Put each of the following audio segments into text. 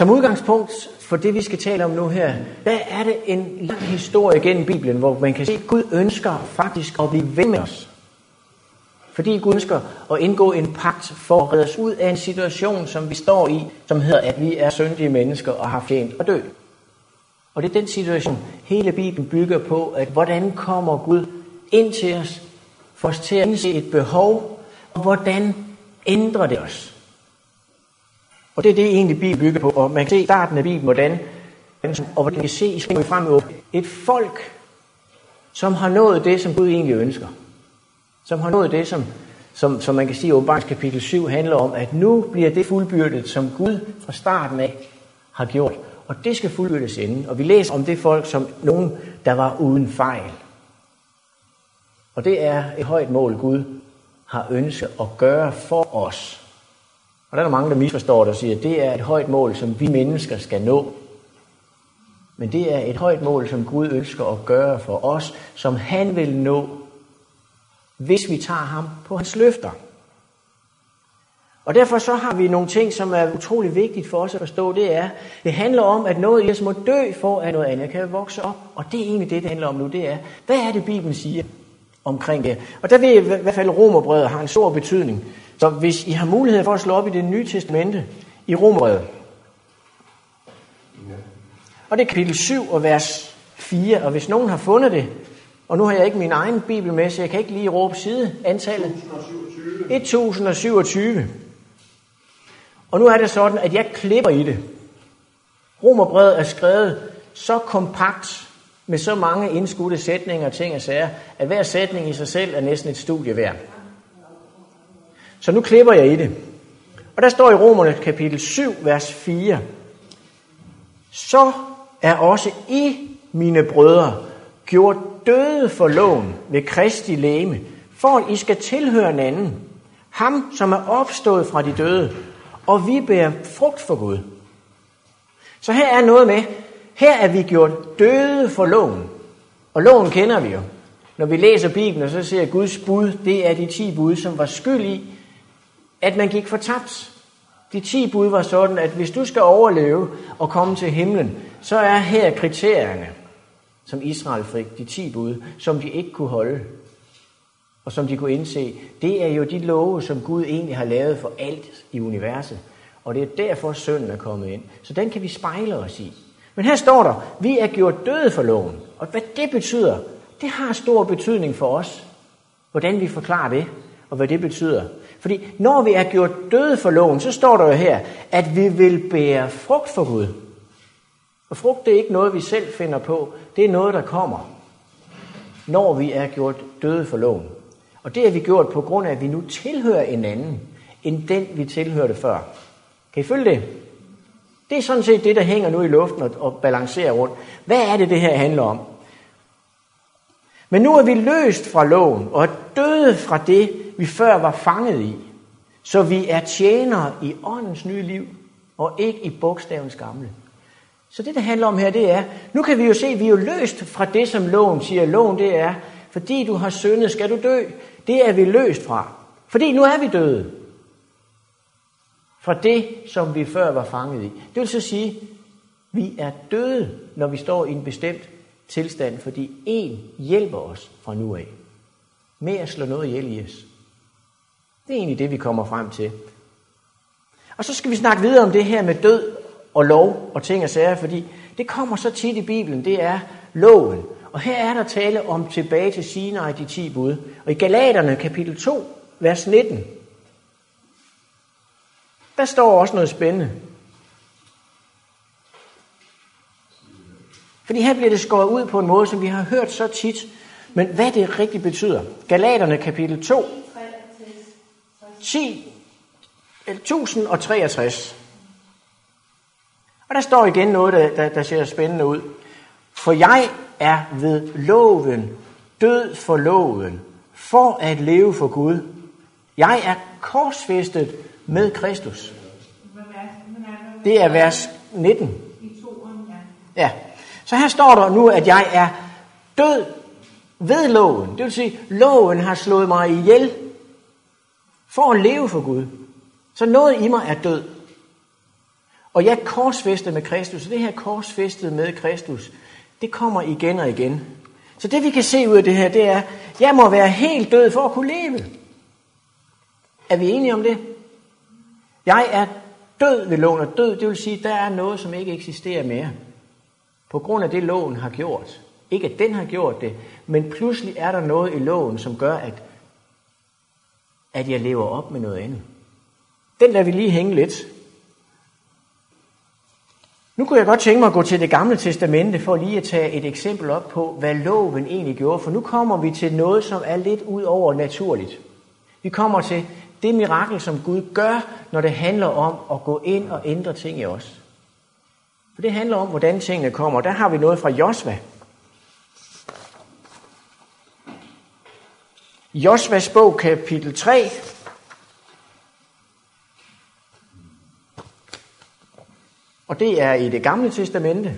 Som udgangspunkt for det, vi skal tale om nu her, der er det en lang historie gennem Bibelen, hvor man kan se, at Gud ønsker faktisk at blive ved med os. Fordi Gud ønsker at indgå en pagt for at redde os ud af en situation, som vi står i, som hedder, at vi er syndige mennesker og har fjent at dø. Og det er den situation, hele Bibelen bygger på, at hvordan kommer Gud ind til os, for os til at indse et behov, og hvordan ændrer det os. Og det er det egentlig Bibelen bygger på, og man kan se i starten af Bibelen, hvordan, og hvordan vi kan se i frem et folk, som har nået det, som Gud egentlig ønsker. Som har nået det, som, som, som man kan sige i kapitel 7 handler om, at nu bliver det fuldbyrdet, som Gud fra starten af har gjort. Og det skal fuldbyrdes inden. Og vi læser om det folk som nogen, der var uden fejl. Og det er et højt mål, Gud har ønsket at gøre for os. Og der er der mange, der misforstår det og siger, at det er et højt mål, som vi mennesker skal nå. Men det er et højt mål, som Gud ønsker at gøre for os, som han vil nå, hvis vi tager ham på hans løfter. Og derfor så har vi nogle ting, som er utrolig vigtigt for os at forstå. Det er, det handler om, at noget i os må dø for, at noget andet kan vokse op. Og det er egentlig det, det handler om nu. Det er, hvad er det, Bibelen siger omkring det? Og der vil i hvert fald romerbrevet har en stor betydning. Så hvis I har mulighed for at slå op i det nye testamente, i romerbrevet. Og det er kapitel 7 og vers 4. Og hvis nogen har fundet det, og nu har jeg ikke min egen bibel med, så jeg kan ikke lige råbe side antallet. 1027. 1027. Og nu er det sådan, at jeg klipper i det. Romerbrevet er skrevet så kompakt med så mange indskudte sætninger, ting og sager, at hver sætning i sig selv er næsten et studie værd. Så nu klipper jeg i det. Og der står i Romerne kapitel 7, vers 4. Så er også I, mine brødre, gjort døde for loven ved Kristi læme, for at I skal tilhøre en anden. Ham, som er opstået fra de døde, og vi bærer frugt for Gud. Så her er noget med, her er vi gjort døde for loven. Og loven kender vi jo. Når vi læser Bibelen, så ser Guds bud, det er de ti bud, som var skyld i, at man gik fortabt. De ti bud var sådan, at hvis du skal overleve og komme til himlen, så er her kriterierne, som Israel fik, de ti bud, som de ikke kunne holde, og som de kunne indse. Det er jo de love, som Gud egentlig har lavet for alt i universet. Og det er derfor synden er kommet ind. Så den kan vi spejle os i. Men her står der, vi er gjort døde for loven. Og hvad det betyder, det har stor betydning for os. Hvordan vi forklarer det, og hvad det betyder. Fordi når vi er gjort døde for loven, så står der jo her, at vi vil bære frugt for Gud. Og frugt det er ikke noget, vi selv finder på. Det er noget, der kommer, når vi er gjort døde for loven. Og det har vi gjort på grund af, at vi nu tilhører en anden, end den vi tilhørte før. Kan I følge det? Det er sådan set det, der hænger nu i luften og, og balancerer rundt. Hvad er det, det her handler om? Men nu er vi løst fra loven og er døde fra det, vi før var fanget i. Så vi er tjenere i åndens nye liv, og ikke i bogstavens gamle. Så det, det handler om her, det er, nu kan vi jo se, at vi er jo løst fra det, som loven siger. Loven, det er, fordi du har syndet, skal du dø. Det er vi løst fra. Fordi nu er vi døde. Fra det, som vi før var fanget i. Det vil så sige, vi er døde, når vi står i en bestemt tilstand, fordi en hjælper os fra nu af. Med at slå noget ihjel i os. Det er egentlig det, vi kommer frem til. Og så skal vi snakke videre om det her med død og lov og ting og sager, fordi det kommer så tit i Bibelen, det er loven. Og her er der tale om tilbage til Sinai, de 10 bud. Og i Galaterne kapitel 2, vers 19, der står også noget spændende. Fordi her bliver det skåret ud på en måde, som vi har hørt så tit. Men hvad det rigtig betyder. Galaterne kapitel 2, 10, 1063. Og der står igen noget, der, der, der ser spændende ud. For jeg er ved loven, død for loven, for at leve for Gud. Jeg er korsfæstet med Kristus. Det er vers 19. Ja. Så her står der nu, at jeg er død ved loven. Det vil sige, loven har slået mig ihjel for at leve for Gud. Så noget i mig er død. Og jeg korsfæstet med Kristus, og det her korsfæstet med Kristus, det kommer igen og igen. Så det vi kan se ud af det her, det er, jeg må være helt død for at kunne leve. Er vi enige om det? Jeg er død ved loven, og død, det vil sige, at der er noget, som ikke eksisterer mere. På grund af det, loven har gjort. Ikke at den har gjort det, men pludselig er der noget i loven, som gør, at, at jeg lever op med noget andet. Den lader vi lige hænge lidt. Nu kunne jeg godt tænke mig at gå til det gamle testamente for lige at tage et eksempel op på, hvad loven egentlig gjorde. For nu kommer vi til noget, som er lidt ud over naturligt. Vi kommer til det mirakel, som Gud gør, når det handler om at gå ind og ændre ting i os. For det handler om, hvordan tingene kommer. Der har vi noget fra Josva. Josvas bog, kapitel 3. Og det er i det gamle testamente.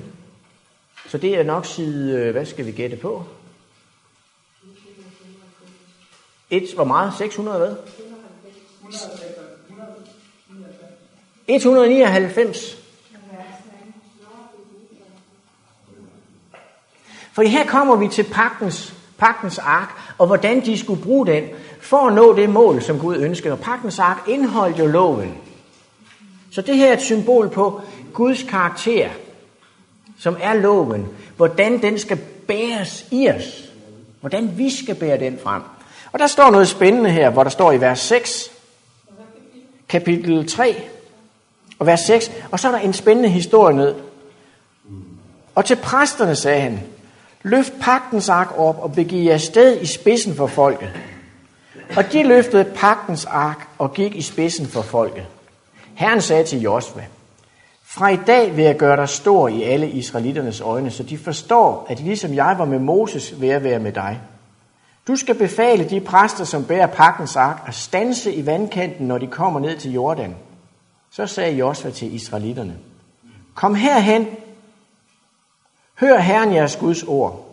Så det er nok side, øh, hvad skal vi gætte på? Et, hvor meget? 600 hvad? 199. For her kommer vi til pagtens, pagtens ark, og hvordan de skulle bruge den for at nå det mål, som Gud ønskede. Og pagtens ark indeholdt jo loven. Så det her er et symbol på Guds karakter, som er loven. Hvordan den skal bæres i os. Hvordan vi skal bære den frem. Og der står noget spændende her, hvor der står i vers 6, kapitel 3, og vers 6, og så er der en spændende historie ned. Og til præsterne sagde han, løft pagtens ark op og begiv jer sted i spidsen for folket. Og de løftede pagtens ark og gik i spidsen for folket. Herren sagde til Josva, fra i dag vil jeg gøre dig stor i alle israeliternes øjne, så de forstår, at ligesom jeg var med Moses, vil jeg være med dig. Du skal befale de præster, som bærer pakkens ark, at stanse i vandkanten, når de kommer ned til Jordan. Så sagde Josva til israelitterne, Kom herhen, hør Herren jeres Guds ord.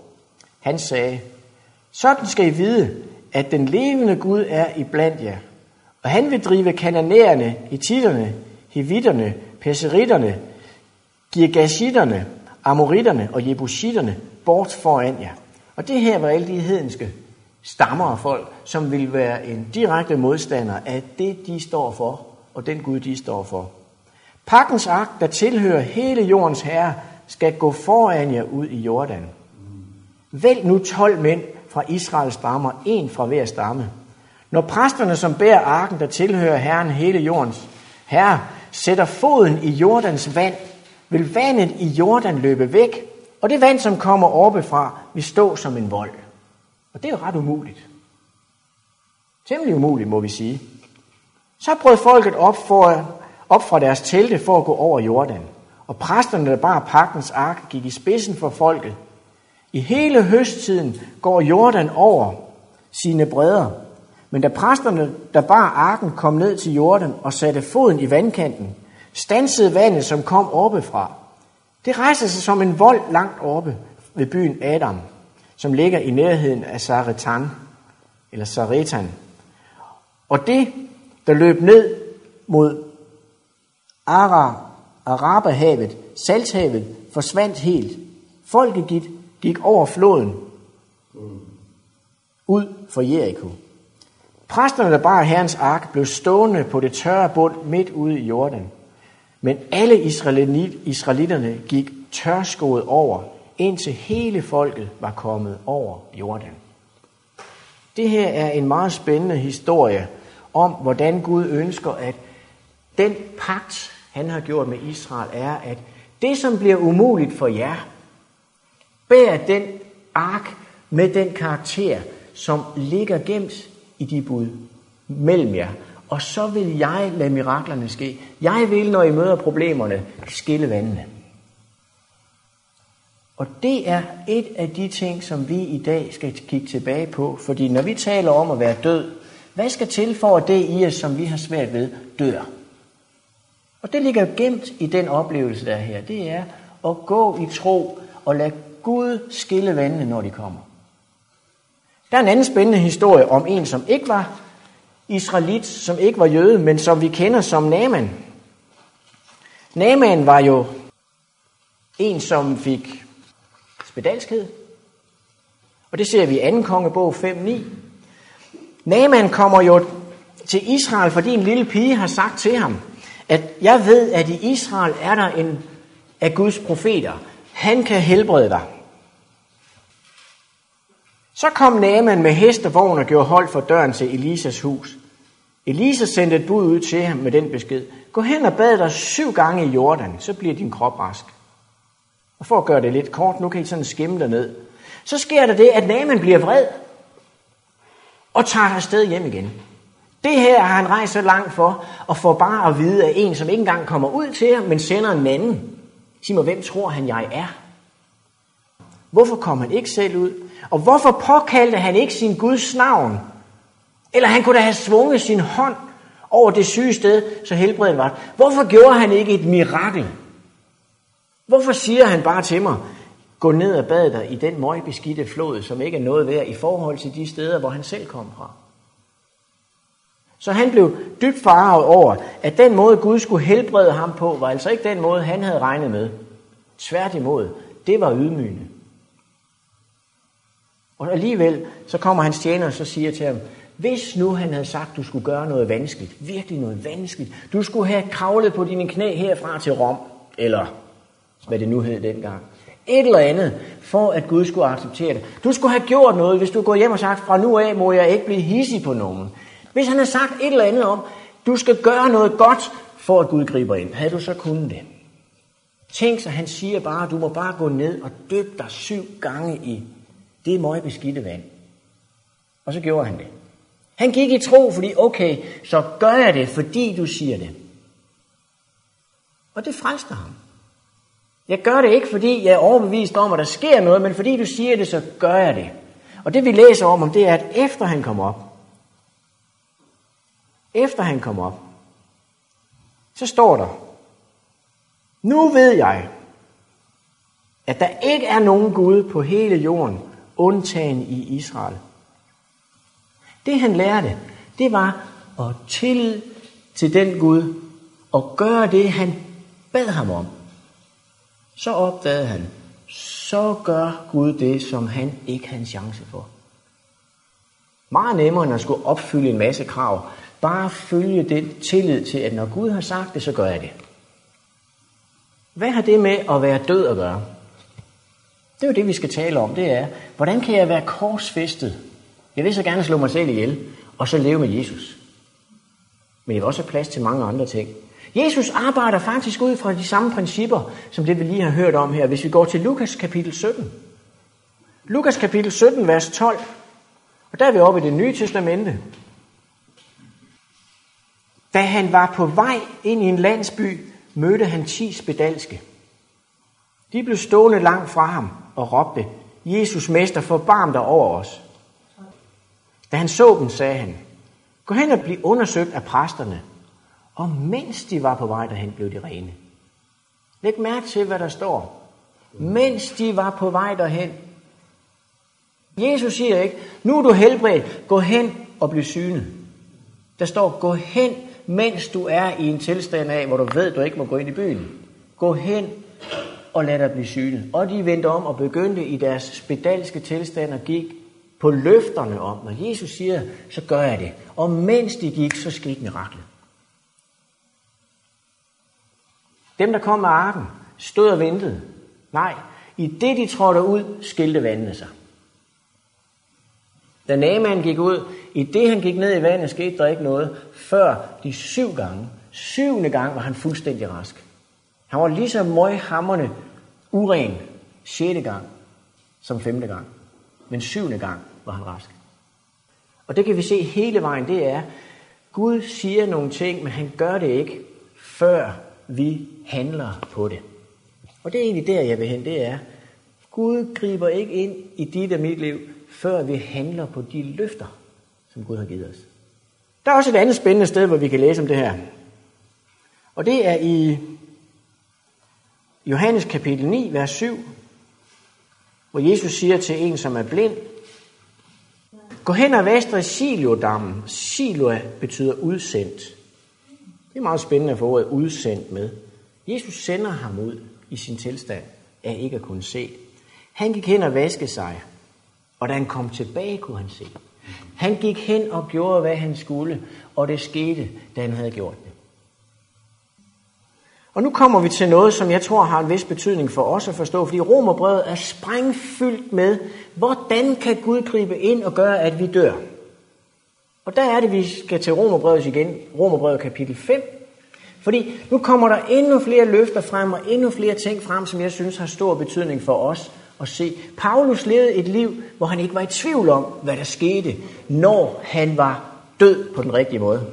Han sagde, sådan skal I vide, at den levende Gud er i blandt jer, og han vil drive kananæerne, etitterne, hivitterne, peseritterne, girgashitterne, amoritterne og jebusitterne bort foran jer. Og det her var alle de hedenske stammer og folk, som vil være en direkte modstander af det, de står for, og den Gud, de står for. Pakkens ark, der tilhører hele jordens herre, skal gå foran jer ud i Jordan. Vælg nu 12 mænd fra Israels stammer, en fra hver stamme. Når præsterne, som bærer arken, der tilhører Herren hele jordens herre, sætter foden i Jordans vand, vil vandet i Jordan løbe væk, og det vand, som kommer oppefra, vil stå som en vold. Og det er jo ret umuligt. Temmelig umuligt, må vi sige. Så brød folket op, for, op fra deres telte for at gå over Jordan. Og præsterne, der bar pagtens ark, gik i spidsen for folket. I hele høsttiden går Jordan over sine bredder. Men da præsterne, der bar arken, kom ned til Jordan og satte foden i vandkanten, stansede vandet, som kom oppefra. Det rejste sig som en vold langt oppe ved byen Adam som ligger i nærheden af Saretan, eller Saretan. Og det, der løb ned mod Ara, Araberhavet, Salthavet, forsvandt helt. Folket gik, gik over floden ud for Jericho. Præsterne, der bar herrens ark, blev stående på det tørre bund midt ude i Jordan. Men alle israelitterne gik tørskoet over indtil hele folket var kommet over Jordan. Det her er en meget spændende historie om, hvordan Gud ønsker, at den pagt, han har gjort med Israel, er, at det, som bliver umuligt for jer, bær den ark med den karakter, som ligger gemt i de bud mellem jer. Og så vil jeg lade miraklerne ske. Jeg vil, når I møder problemerne, skille vandene. Og det er et af de ting, som vi i dag skal kigge tilbage på. Fordi når vi taler om at være død, hvad skal til for, at det i os, som vi har svært ved, dør? Og det ligger gemt i den oplevelse, der er her. Det er at gå i tro og lade Gud skille vandene, når de kommer. Der er en anden spændende historie om en, som ikke var israelit, som ikke var jøde, men som vi kender som Naaman. Naaman var jo en, som fik spedalskhed. Og det ser vi i 2. kongebog 5.9. Naaman kommer jo til Israel, fordi en lille pige har sagt til ham, at jeg ved, at i Israel er der en af Guds profeter. Han kan helbrede dig. Så kom Naaman med hestevogn og vogn og gjorde hold for døren til Elisas hus. Elisa sendte et bud ud til ham med den besked. Gå hen og bad dig syv gange i Jordan, så bliver din krop rask. Og for at gøre det lidt kort, nu kan I sådan skimme ned. Så sker der det, at Naaman bliver vred og tager afsted hjem igen. Det her har han rejst så langt for, og får bare at vide af en, som ikke engang kommer ud til ham, men sender en anden. Sig mig, hvem tror han, jeg er? Hvorfor kom han ikke selv ud? Og hvorfor påkaldte han ikke sin Guds navn? Eller han kunne da have svunget sin hånd over det syge sted, så helbreden var. Hvorfor gjorde han ikke et mirakel? Hvorfor siger han bare til mig, gå ned og bad dig i den møgbeskidte flod, som ikke er noget værd i forhold til de steder, hvor han selv kom fra? Så han blev dybt farvet over, at den måde Gud skulle helbrede ham på, var altså ikke den måde, han havde regnet med. Tværtimod, det var ydmygende. Og alligevel, så kommer hans tjener og så siger til ham, hvis nu han havde sagt, du skulle gøre noget vanskeligt, virkelig noget vanskeligt, du skulle have kravlet på dine knæ herfra til Rom, eller hvad det nu hed dengang, et eller andet, for at Gud skulle acceptere det. Du skulle have gjort noget, hvis du går hjem og sagt, fra nu af må jeg ikke blive hissig på nogen. Hvis han havde sagt et eller andet om, du skal gøre noget godt, for at Gud griber ind, havde du så kunnet det. Tænk så, han siger bare, du må bare gå ned og døbe dig syv gange i det møgbeskidte vand. Og så gjorde han det. Han gik i tro, fordi okay, så gør jeg det, fordi du siger det. Og det frelste ham. Jeg gør det ikke, fordi jeg er overbevist om, at der sker noget, men fordi du siger det, så gør jeg det. Og det vi læser om, om det er, at efter han kom op, efter han kom op, så står der, nu ved jeg, at der ikke er nogen Gud på hele jorden, undtagen i Israel. Det han lærte, det var at til til den Gud og gøre det, han bad ham om. Så opdagede han, så gør Gud det, som han ikke havde en chance for. Meget nemmere end at skulle opfylde en masse krav. Bare følge den tillid til, at når Gud har sagt det, så gør jeg det. Hvad har det med at være død at gøre? Det er jo det, vi skal tale om. Det er, hvordan kan jeg være korsfæstet? Jeg vil så gerne slå mig selv ihjel, og så leve med Jesus. Men jeg vil også have plads til mange andre ting. Jesus arbejder faktisk ud fra de samme principper, som det vi lige har hørt om her. Hvis vi går til Lukas kapitel 17. Lukas kapitel 17, vers 12. Og der er vi oppe i det nye testamente. Da han var på vej ind i en landsby, mødte han ti spedalske. De blev stående langt fra ham og råbte, Jesus mester, forbarm dig over os. Da han så dem, sagde han, gå hen og bliv undersøgt af præsterne. Og mens de var på vej derhen, blev de rene. Læg mærke til, hvad der står. Mens de var på vej derhen. Jesus siger ikke, nu er du helbredt, gå hen og bliv synet. Der står, gå hen, mens du er i en tilstand af, hvor du ved, du ikke må gå ind i byen. Gå hen og lad dig blive synet. Og de vendte om og begyndte i deres spedalske tilstand og gik på løfterne om, når Jesus siger, så gør jeg det. Og mens de gik, så skete miraklet. Dem, der kom med arken, stod og ventede. Nej, i det de trådte ud, skilte vandene sig. Da Naaman gik ud, i det han gik ned i vandet, skete der ikke noget, før de syv gange, syvende gang var han fuldstændig rask. Han var lige så møghammerne uren sjette gang som femte gang. Men syvende gang var han rask. Og det kan vi se hele vejen, det er, Gud siger nogle ting, men han gør det ikke, før vi handler på det. Og det er egentlig der, jeg vil hen, det er, Gud griber ikke ind i dit og mit liv, før vi handler på de løfter, som Gud har givet os. Der er også et andet spændende sted, hvor vi kan læse om det her. Og det er i Johannes kapitel 9, vers 7, hvor Jesus siger til en, som er blind, Gå hen og vastre Silodammen. Siloa betyder udsendt. Det er meget spændende at få ordet udsendt med. Jesus sender ham ud i sin tilstand af ikke at kunne se. Han gik hen og vaskede sig, og da han kom tilbage, kunne han se. Han gik hen og gjorde, hvad han skulle, og det skete, da han havde gjort det. Og nu kommer vi til noget, som jeg tror har en vis betydning for os at forstå, fordi romerbrevet er sprængfyldt med, hvordan kan Gud gribe ind og gøre, at vi dør. Og der er det, vi skal til romerbrevet igen, romerbrevet kapitel 5. Fordi nu kommer der endnu flere løfter frem, og endnu flere ting frem, som jeg synes har stor betydning for os at se. Paulus levede et liv, hvor han ikke var i tvivl om, hvad der skete, når han var død på den rigtige måde.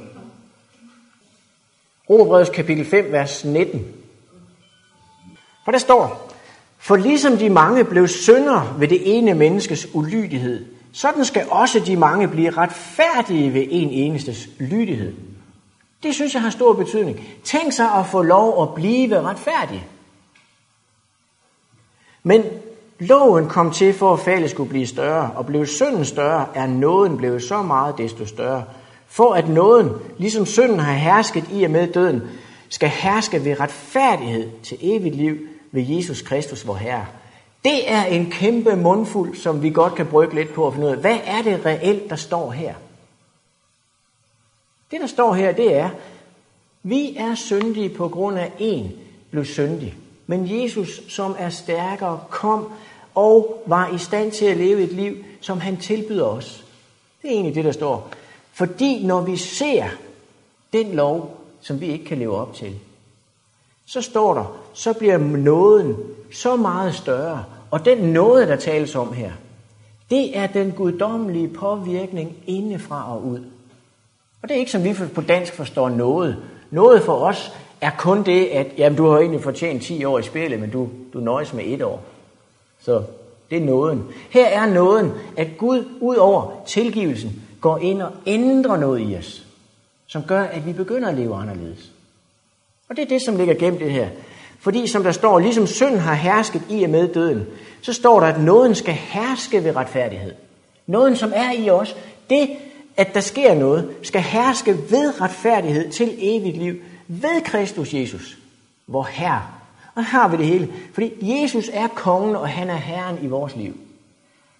Romerbrevets kapitel 5, vers 19. For der står, for ligesom de mange blev syndere ved det ene menneskes ulydighed, sådan skal også de mange blive retfærdige ved en enestes lydighed. Det synes jeg har stor betydning. Tænk sig at få lov at blive retfærdig. Men loven kom til for at faldet skulle blive større, og blev synden større, er nåden blevet så meget desto større. For at nåden, ligesom synden har hersket i og med døden, skal herske ved retfærdighed til evigt liv ved Jesus Kristus, vor Herre. Det er en kæmpe mundfuld, som vi godt kan brygge lidt på at finde ud af. Hvad er det reelt, der står her? Det, der står her, det er, vi er syndige på grund af en blev syndig. Men Jesus, som er stærkere, kom og var i stand til at leve et liv, som han tilbyder os. Det er egentlig det, der står. Fordi når vi ser den lov, som vi ikke kan leve op til, så står der, så bliver nåden så meget større. Og den nåde, der tales om her, det er den guddommelige påvirkning indefra og ud. Og det er ikke som vi på dansk forstår noget. Noget for os er kun det, at jamen, du har egentlig fortjent 10 år i spillet, men du, du nøjes med et år. Så det er nåden. Her er nåden, at Gud ud over tilgivelsen går ind og ændrer noget i os, som gør, at vi begynder at leve anderledes. Og det er det, som ligger gemt det her. Fordi som der står, ligesom synd har hersket i og med døden, så står der, at nåden skal herske ved retfærdighed. Nåden, som er i os, det at der sker noget, skal herske ved retfærdighed til evigt liv ved Kristus Jesus, vor Herre. Og her har vi det hele, fordi Jesus er kongen, og han er herren i vores liv.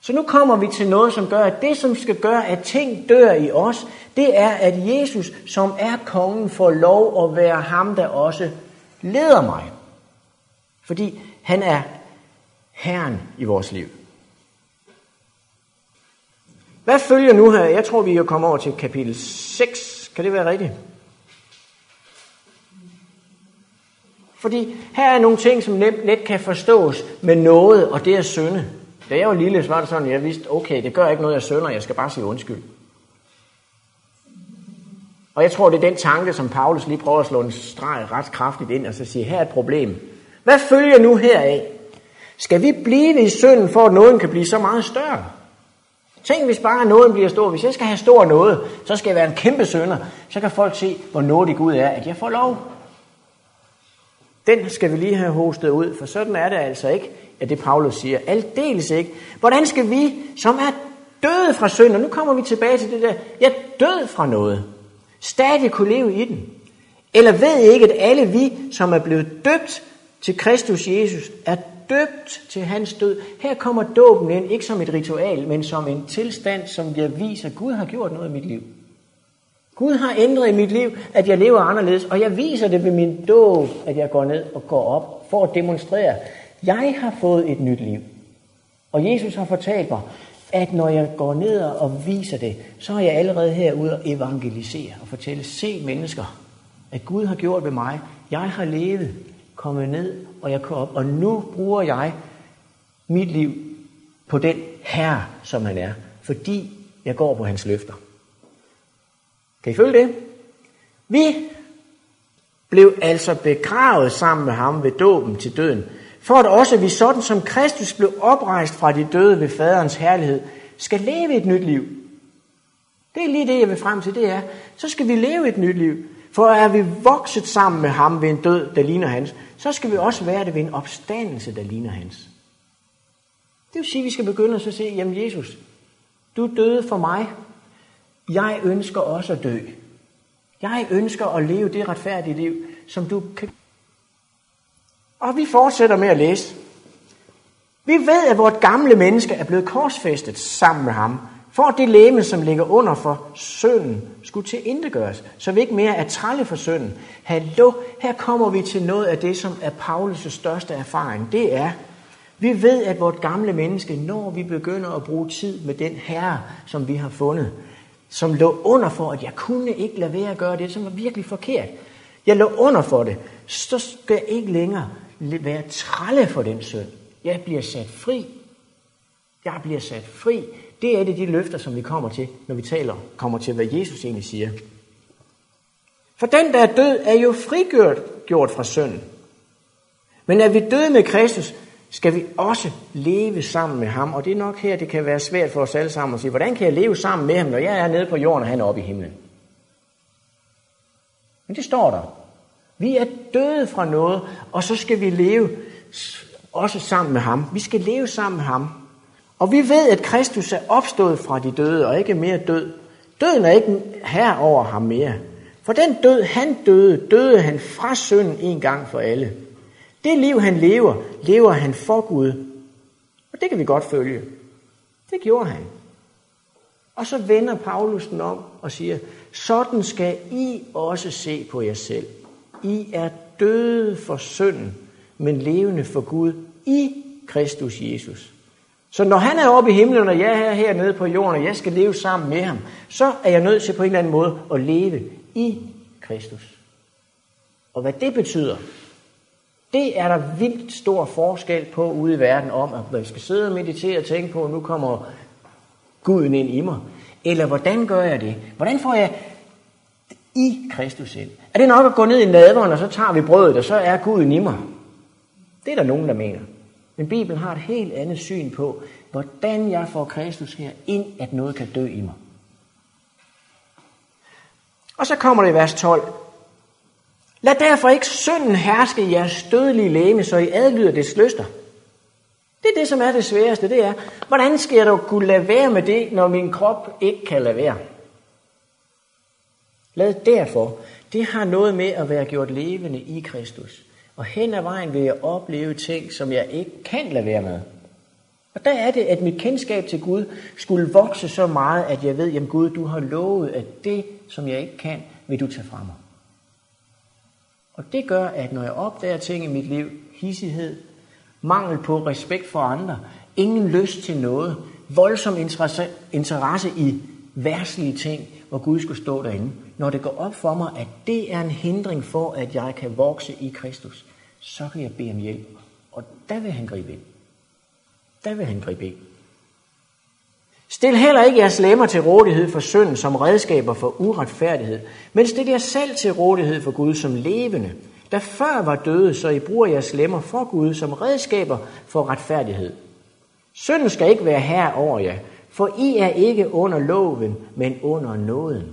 Så nu kommer vi til noget, som gør, at det, som skal gøre, at ting dør i os, det er, at Jesus, som er kongen, får lov at være ham, der også leder mig. Fordi han er herren i vores liv. Hvad følger nu her? Jeg tror, vi er kommet over til kapitel 6. Kan det være rigtigt? Fordi her er nogle ting, som let, let kan forstås med noget, og det er synde. Da jeg var lille, så var det sådan, at jeg vidste, okay, det gør ikke noget, jeg synder, jeg skal bare sige undskyld. Og jeg tror, det er den tanke, som Paulus lige prøver at slå en streg ret kraftigt ind, og så sige, her er et problem. Hvad følger nu heraf? Skal vi blive i synden, for at nåden kan blive så meget større? Tænk, hvis bare nåden bliver stor. Hvis jeg skal have stor noget, så skal jeg være en kæmpe sønder. Så kan folk se, hvor nådig Gud er, at jeg får lov. Den skal vi lige have hostet ud, for sådan er det altså ikke, at det Paulus siger. Aldeles ikke. Hvordan skal vi, som er døde fra synd, og nu kommer vi tilbage til det der, jeg er død fra noget, stadig kunne leve i den? Eller ved I ikke, at alle vi, som er blevet døbt til Kristus Jesus, er døbt til hans død. Her kommer dåben ind, ikke som et ritual, men som en tilstand, som jeg viser, at Gud har gjort noget i mit liv. Gud har ændret i mit liv, at jeg lever anderledes, og jeg viser det ved min dåb, at jeg går ned og går op for at demonstrere. Jeg har fået et nyt liv. Og Jesus har fortalt mig, at når jeg går ned og viser det, så er jeg allerede herude og evangelisere og fortælle, se mennesker, at Gud har gjort ved mig. Jeg har levet, kommet ned, og jeg kom op, og nu bruger jeg mit liv på den herre, som han er, fordi jeg går på hans løfter. Kan I følge det? Vi blev altså begravet sammen med ham ved dåben til døden, for at også vi sådan som Kristus blev oprejst fra de døde ved faderens herlighed, skal leve et nyt liv. Det er lige det, jeg vil frem til, det er, så skal vi leve et nyt liv. For er vi vokset sammen med ham ved en død, der ligner hans, så skal vi også være det ved en opstandelse, der ligner hans. Det vil sige, at vi skal begynde at se, jamen Jesus, du døde for mig. Jeg ønsker også at dø. Jeg ønsker at leve det retfærdige liv, som du kan. Og vi fortsætter med at læse. Vi ved, at vort gamle menneske er blevet korsfæstet sammen med ham, for at det læme, som ligger under for synden, skulle til indegøres, så vi ikke mere er trælle for synden. Hallo, her kommer vi til noget af det, som er Paulus' største erfaring. Det er, vi ved, at vort gamle menneske, når vi begynder at bruge tid med den herre, som vi har fundet, som lå under for, at jeg kunne ikke lade være at gøre det, som var virkelig forkert. Jeg lå under for det, så skal jeg ikke længere være trælle for den synd. Jeg bliver sat fri. Jeg bliver sat fri. Det er det de løfter, som vi kommer til, når vi taler, kommer til, hvad Jesus egentlig siger. For den, der er død, er jo frigjort gjort fra synden. Men er vi døde med Kristus, skal vi også leve sammen med ham. Og det er nok her, det kan være svært for os alle sammen at sige, hvordan kan jeg leve sammen med ham, når jeg er nede på jorden, og han er oppe i himlen? Men det står der. Vi er døde fra noget, og så skal vi leve også sammen med ham. Vi skal leve sammen med ham. Og vi ved, at Kristus er opstået fra de døde, og ikke mere død. Døden er ikke her over ham mere. For den død, han døde, døde han fra synden en gang for alle. Det liv, han lever, lever han for Gud. Og det kan vi godt følge. Det gjorde han. Og så vender Paulus den om og siger, sådan skal I også se på jer selv. I er døde for synden, men levende for Gud i Kristus Jesus. Så når han er oppe i himlen, og jeg er hernede på jorden, og jeg skal leve sammen med ham, så er jeg nødt til på en eller anden måde at leve i Kristus. Og hvad det betyder, det er der vildt stor forskel på ude i verden om, at man skal sidde og meditere og tænke på, at nu kommer Guden ind i mig. Eller hvordan gør jeg det? Hvordan får jeg i Kristus ind? Er det nok at gå ned i nadveren, og så tager vi brødet, og så er Guden i mig? Det er der nogen, der mener. Men Bibelen har et helt andet syn på, hvordan jeg får Kristus her ind, at noget kan dø i mig. Og så kommer det i vers 12. Lad derfor ikke synden herske i jeres dødelige læme, så I adlyder dets lyster. Det er det, som er det sværeste. Det er, hvordan skal jeg dog kunne lade være med det, når min krop ikke kan lade være? Lad derfor. Det har noget med at være gjort levende i Kristus. Og hen ad vejen vil jeg opleve ting, som jeg ikke kan lade være med. Og der er det, at mit kendskab til Gud skulle vokse så meget, at jeg ved, jamen Gud, du har lovet, at det, som jeg ikke kan, vil du tage fra mig. Og det gør, at når jeg opdager ting i mit liv, hissighed, mangel på respekt for andre, ingen lyst til noget, voldsom interesse, interesse i værtslige ting, hvor Gud skulle stå derinde. Når det går op for mig, at det er en hindring for, at jeg kan vokse i Kristus, så kan jeg bede om hjælp. Og der vil han gribe ind. Der vil han gribe ind. Stil heller ikke jeres lemmer til rådighed for synden som redskaber for uretfærdighed, men stil jer selv til rådighed for Gud som levende, der før var døde, så I bruger jeres lemmer for Gud som redskaber for retfærdighed. Synden skal ikke være her over jer, for I er ikke under loven, men under nåden.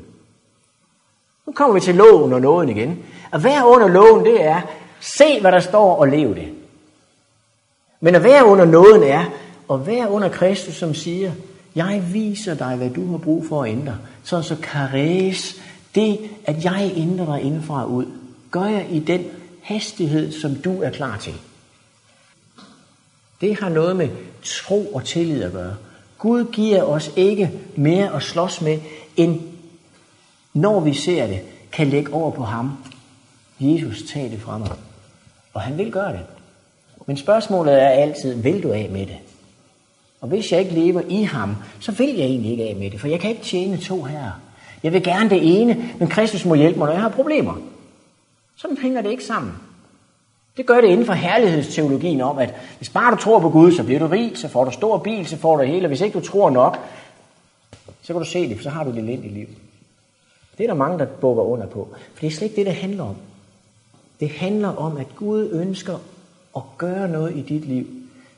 Nu kommer vi til loven og nåden igen. At være under loven, det er, se hvad der står og lev det. Men at være under nåden er, at være under Kristus, som siger, jeg viser dig, hvad du har brug for at ændre. Så så kares det, at jeg ændrer dig indfra og ud, gør jeg i den hastighed, som du er klar til. Det har noget med tro og tillid at gøre. Gud giver os ikke mere at slås med, end når vi ser det, kan lægge over på ham. Jesus, tag det fra mig. Og han vil gøre det. Men spørgsmålet er altid, vil du af med det? Og hvis jeg ikke lever i ham, så vil jeg egentlig ikke af med det, for jeg kan ikke tjene to her. Jeg vil gerne det ene, men Kristus må hjælpe mig, når jeg har problemer. Sådan hænger det ikke sammen. Det gør det inden for herlighedsteologien om, at hvis bare du tror på Gud, så bliver du rig, så får du stor bil, så får du hele. Og hvis ikke du tror nok, så kan du se det, for så har du det lidt i liv. Det er der mange, der bukker under på. For det er slet ikke det, det handler om. Det handler om, at Gud ønsker at gøre noget i dit liv,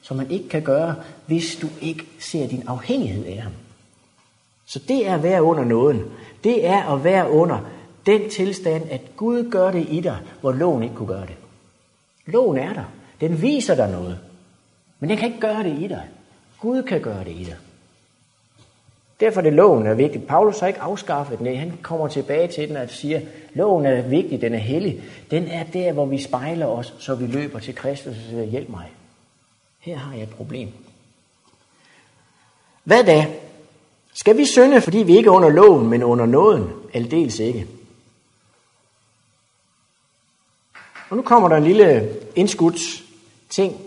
som man ikke kan gøre, hvis du ikke ser din afhængighed af ham. Så det er at være under nåden. Det er at være under den tilstand, at Gud gør det i dig, hvor loven ikke kunne gøre det. Loven er der. Den viser dig noget. Men den kan ikke gøre det i dig. Gud kan gøre det i dig. Derfor er det loven er vigtig. Paulus har ikke afskaffet den. Han kommer tilbage til den og siger, loven er vigtig, den er hellig. Den er der, hvor vi spejler os, så vi løber til Kristus og siger, hjælp mig. Her har jeg et problem. Hvad da? Skal vi synde, fordi vi ikke er under loven, men under nåden? Aldeles ikke. Og nu kommer der en lille indskudt ting,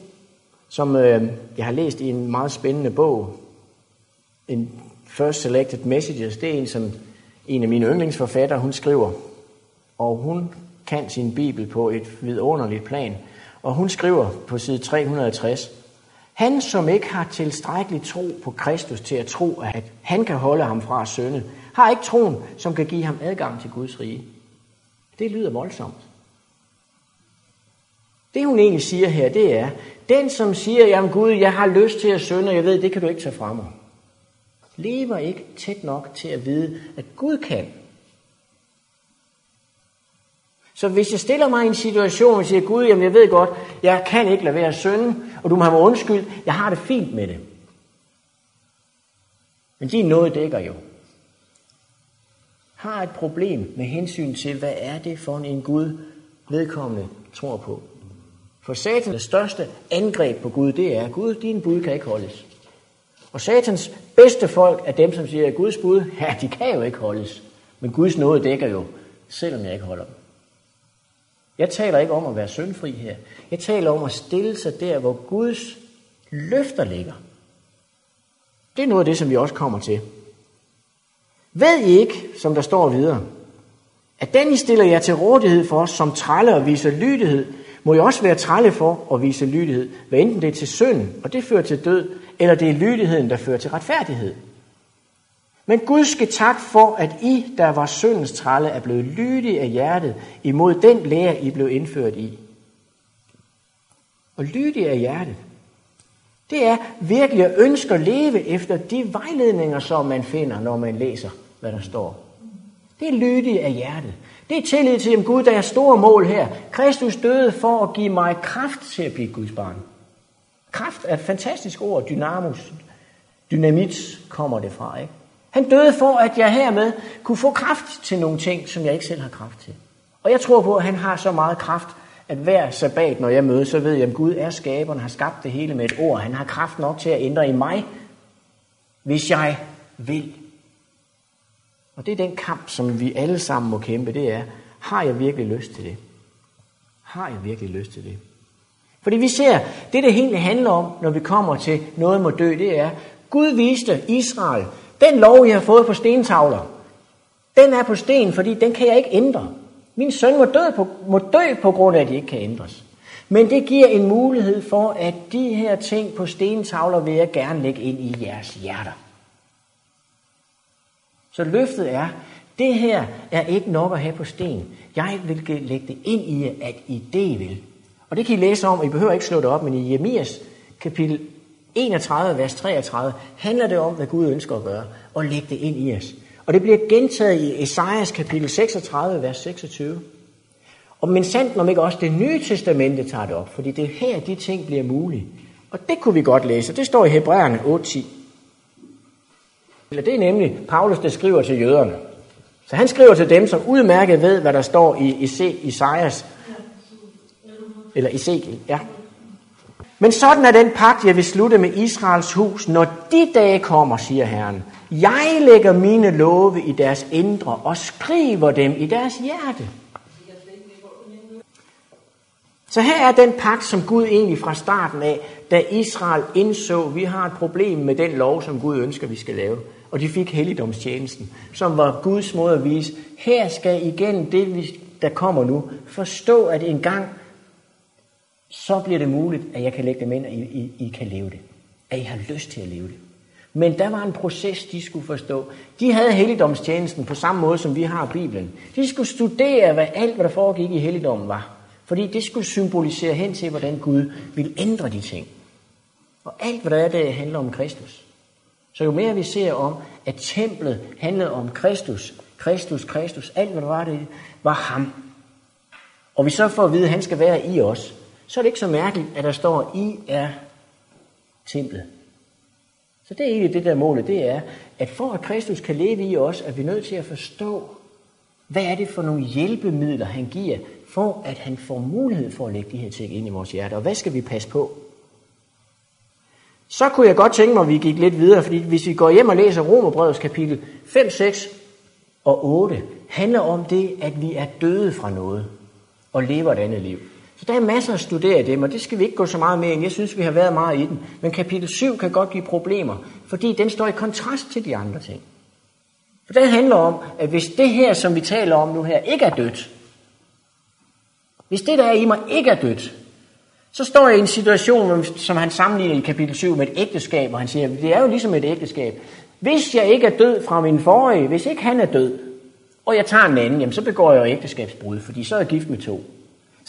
som øh, jeg har læst i en meget spændende bog. En First Selected Messages. Det er en, som en af mine yndlingsforfattere, hun skriver. Og hun kan sin bibel på et vidunderligt plan. Og hun skriver på side 360, han, som ikke har tilstrækkelig tro på Kristus til at tro, at han kan holde ham fra at synde, har ikke troen, som kan give ham adgang til Guds rige. Det lyder voldsomt. Det hun egentlig siger her, det er, den som siger, jamen Gud, jeg har lyst til at synde, og jeg ved, det kan du ikke tage fra mig, lever ikke tæt nok til at vide, at Gud kan. Så hvis jeg stiller mig i en situation, og siger, Gud, jamen jeg ved godt, jeg kan ikke lade være at synde, og du må have mig undskyld, jeg har det fint med det. Men din noget dækker jo. Har et problem med hensyn til, hvad er det for en Gud, vedkommende tror på. For satans største angreb på Gud, det er, Gud, din bud kan ikke holdes. Og satans bedste folk er dem, som siger, at Guds bud, ja, de kan jo ikke holdes. Men Guds nåde dækker jo, selvom jeg ikke holder dem. Jeg taler ikke om at være syndfri her. Jeg taler om at stille sig der, hvor Guds løfter ligger. Det er noget af det, som vi også kommer til. Ved I ikke, som der står videre, at den I stiller jer til rådighed for os som trælle og viser lydighed, må I også være trælle for at vise lydighed, hvad enten det er til synd, og det fører til død, eller det er lydigheden, der fører til retfærdighed. Men Gud skal tak for, at I, der var syndens trælle, er blevet lydige af hjertet imod den lære, I blev indført i. Og lydige af hjertet, det er virkelig at ønske at leve efter de vejledninger, som man finder, når man læser, hvad der står. Det er lydige af hjertet. Det er tillid til, at Gud, der er store mål her. Kristus døde for at give mig kraft til at blive Guds barn. Kraft er et fantastisk ord, dynamus. Dynamit kommer det fra, ikke? Han døde for, at jeg hermed kunne få kraft til nogle ting, som jeg ikke selv har kraft til. Og jeg tror på, at han har så meget kraft, at hver sabbat, når jeg møder, så ved jeg, at Gud er skaberen, har skabt det hele med et ord. Han har kraft nok til at ændre i mig, hvis jeg vil. Og det er den kamp, som vi alle sammen må kæmpe, det er, har jeg virkelig lyst til det? Har jeg virkelig lyst til det? Fordi vi ser, det det hele handler om, når vi kommer til noget må dø, det er, Gud viste Israel, den lov, jeg har fået på stentavler, den er på sten, fordi den kan jeg ikke ændre. Min søn må dø, på, må dø på grund af, at de ikke kan ændres. Men det giver en mulighed for, at de her ting på stentavler vil jeg gerne lægge ind i jeres hjerter. Så løftet er, det her er ikke nok at have på sten. Jeg vil lægge det ind i jer, at I det vil. Og det kan I læse om, og I behøver ikke slå det op, men i Jeremias kapitel 31, vers 33, handler det om, hvad Gud ønsker at gøre, og lægge det ind i os. Og det bliver gentaget i Esajas kapitel 36, vers 26. Og men sandt om ikke også det nye testamente tager det op, fordi det er her, de ting bliver mulige. Og det kunne vi godt læse. Det står i Hebræerne 8.10. Eller det er nemlig Paulus, der skriver til jøderne. Så han skriver til dem, som udmærket ved, hvad der står i Esajas, eller Ezekiel, ja. Men sådan er den pagt, jeg vil slutte med Israels hus, når de dage kommer, siger Herren. Jeg lægger mine love i deres indre og skriver dem i deres hjerte. Så her er den pagt, som Gud egentlig fra starten af, da Israel indså, at vi har et problem med den lov, som Gud ønsker, vi skal lave. Og de fik helligdomstjenesten, som var Guds måde at vise, her skal igen det, der kommer nu, forstå, at en gang, så bliver det muligt, at jeg kan lægge dem ind, og I, I, I kan leve det. At I har lyst til at leve det. Men der var en proces, de skulle forstå. De havde helligdomstjenesten på samme måde, som vi har Bibelen. De skulle studere, hvad alt, hvad der foregik i helligdommen var. Fordi det skulle symbolisere hen til, hvordan Gud ville ændre de ting. Og alt, hvad der er, det handler om Kristus. Så jo mere vi ser om, at templet handlede om Kristus, Kristus, Kristus, alt hvad der var det, var ham. Og vi så får at vide, at han skal være i os, så er det ikke så mærkeligt, at der står, I er templet. Så det er egentlig det der målet, det er, at for at Kristus kan leve i os, er vi nødt til at forstå, hvad er det for nogle hjælpemidler, han giver, for at han får mulighed for at lægge de her ting ind i vores hjerte. Og hvad skal vi passe på? Så kunne jeg godt tænke mig, at vi gik lidt videre, fordi hvis vi går hjem og læser Romerbrevets kapitel 5, 6 og 8, handler om det, at vi er døde fra noget og lever et andet liv. Så der er masser at studere i dem, og det skal vi ikke gå så meget mere ind. Jeg synes, vi har været meget i den. Men kapitel 7 kan godt give problemer, fordi den står i kontrast til de andre ting. For det handler om, at hvis det her, som vi taler om nu her, ikke er dødt, hvis det, der er i mig, ikke er dødt, så står jeg i en situation, som han sammenligner i kapitel 7 med et ægteskab, og han siger, det er jo ligesom et ægteskab. Hvis jeg ikke er død fra min forrige, hvis ikke han er død, og jeg tager en anden, jamen så begår jeg jo ægteskabsbrud, fordi så er jeg gift med to.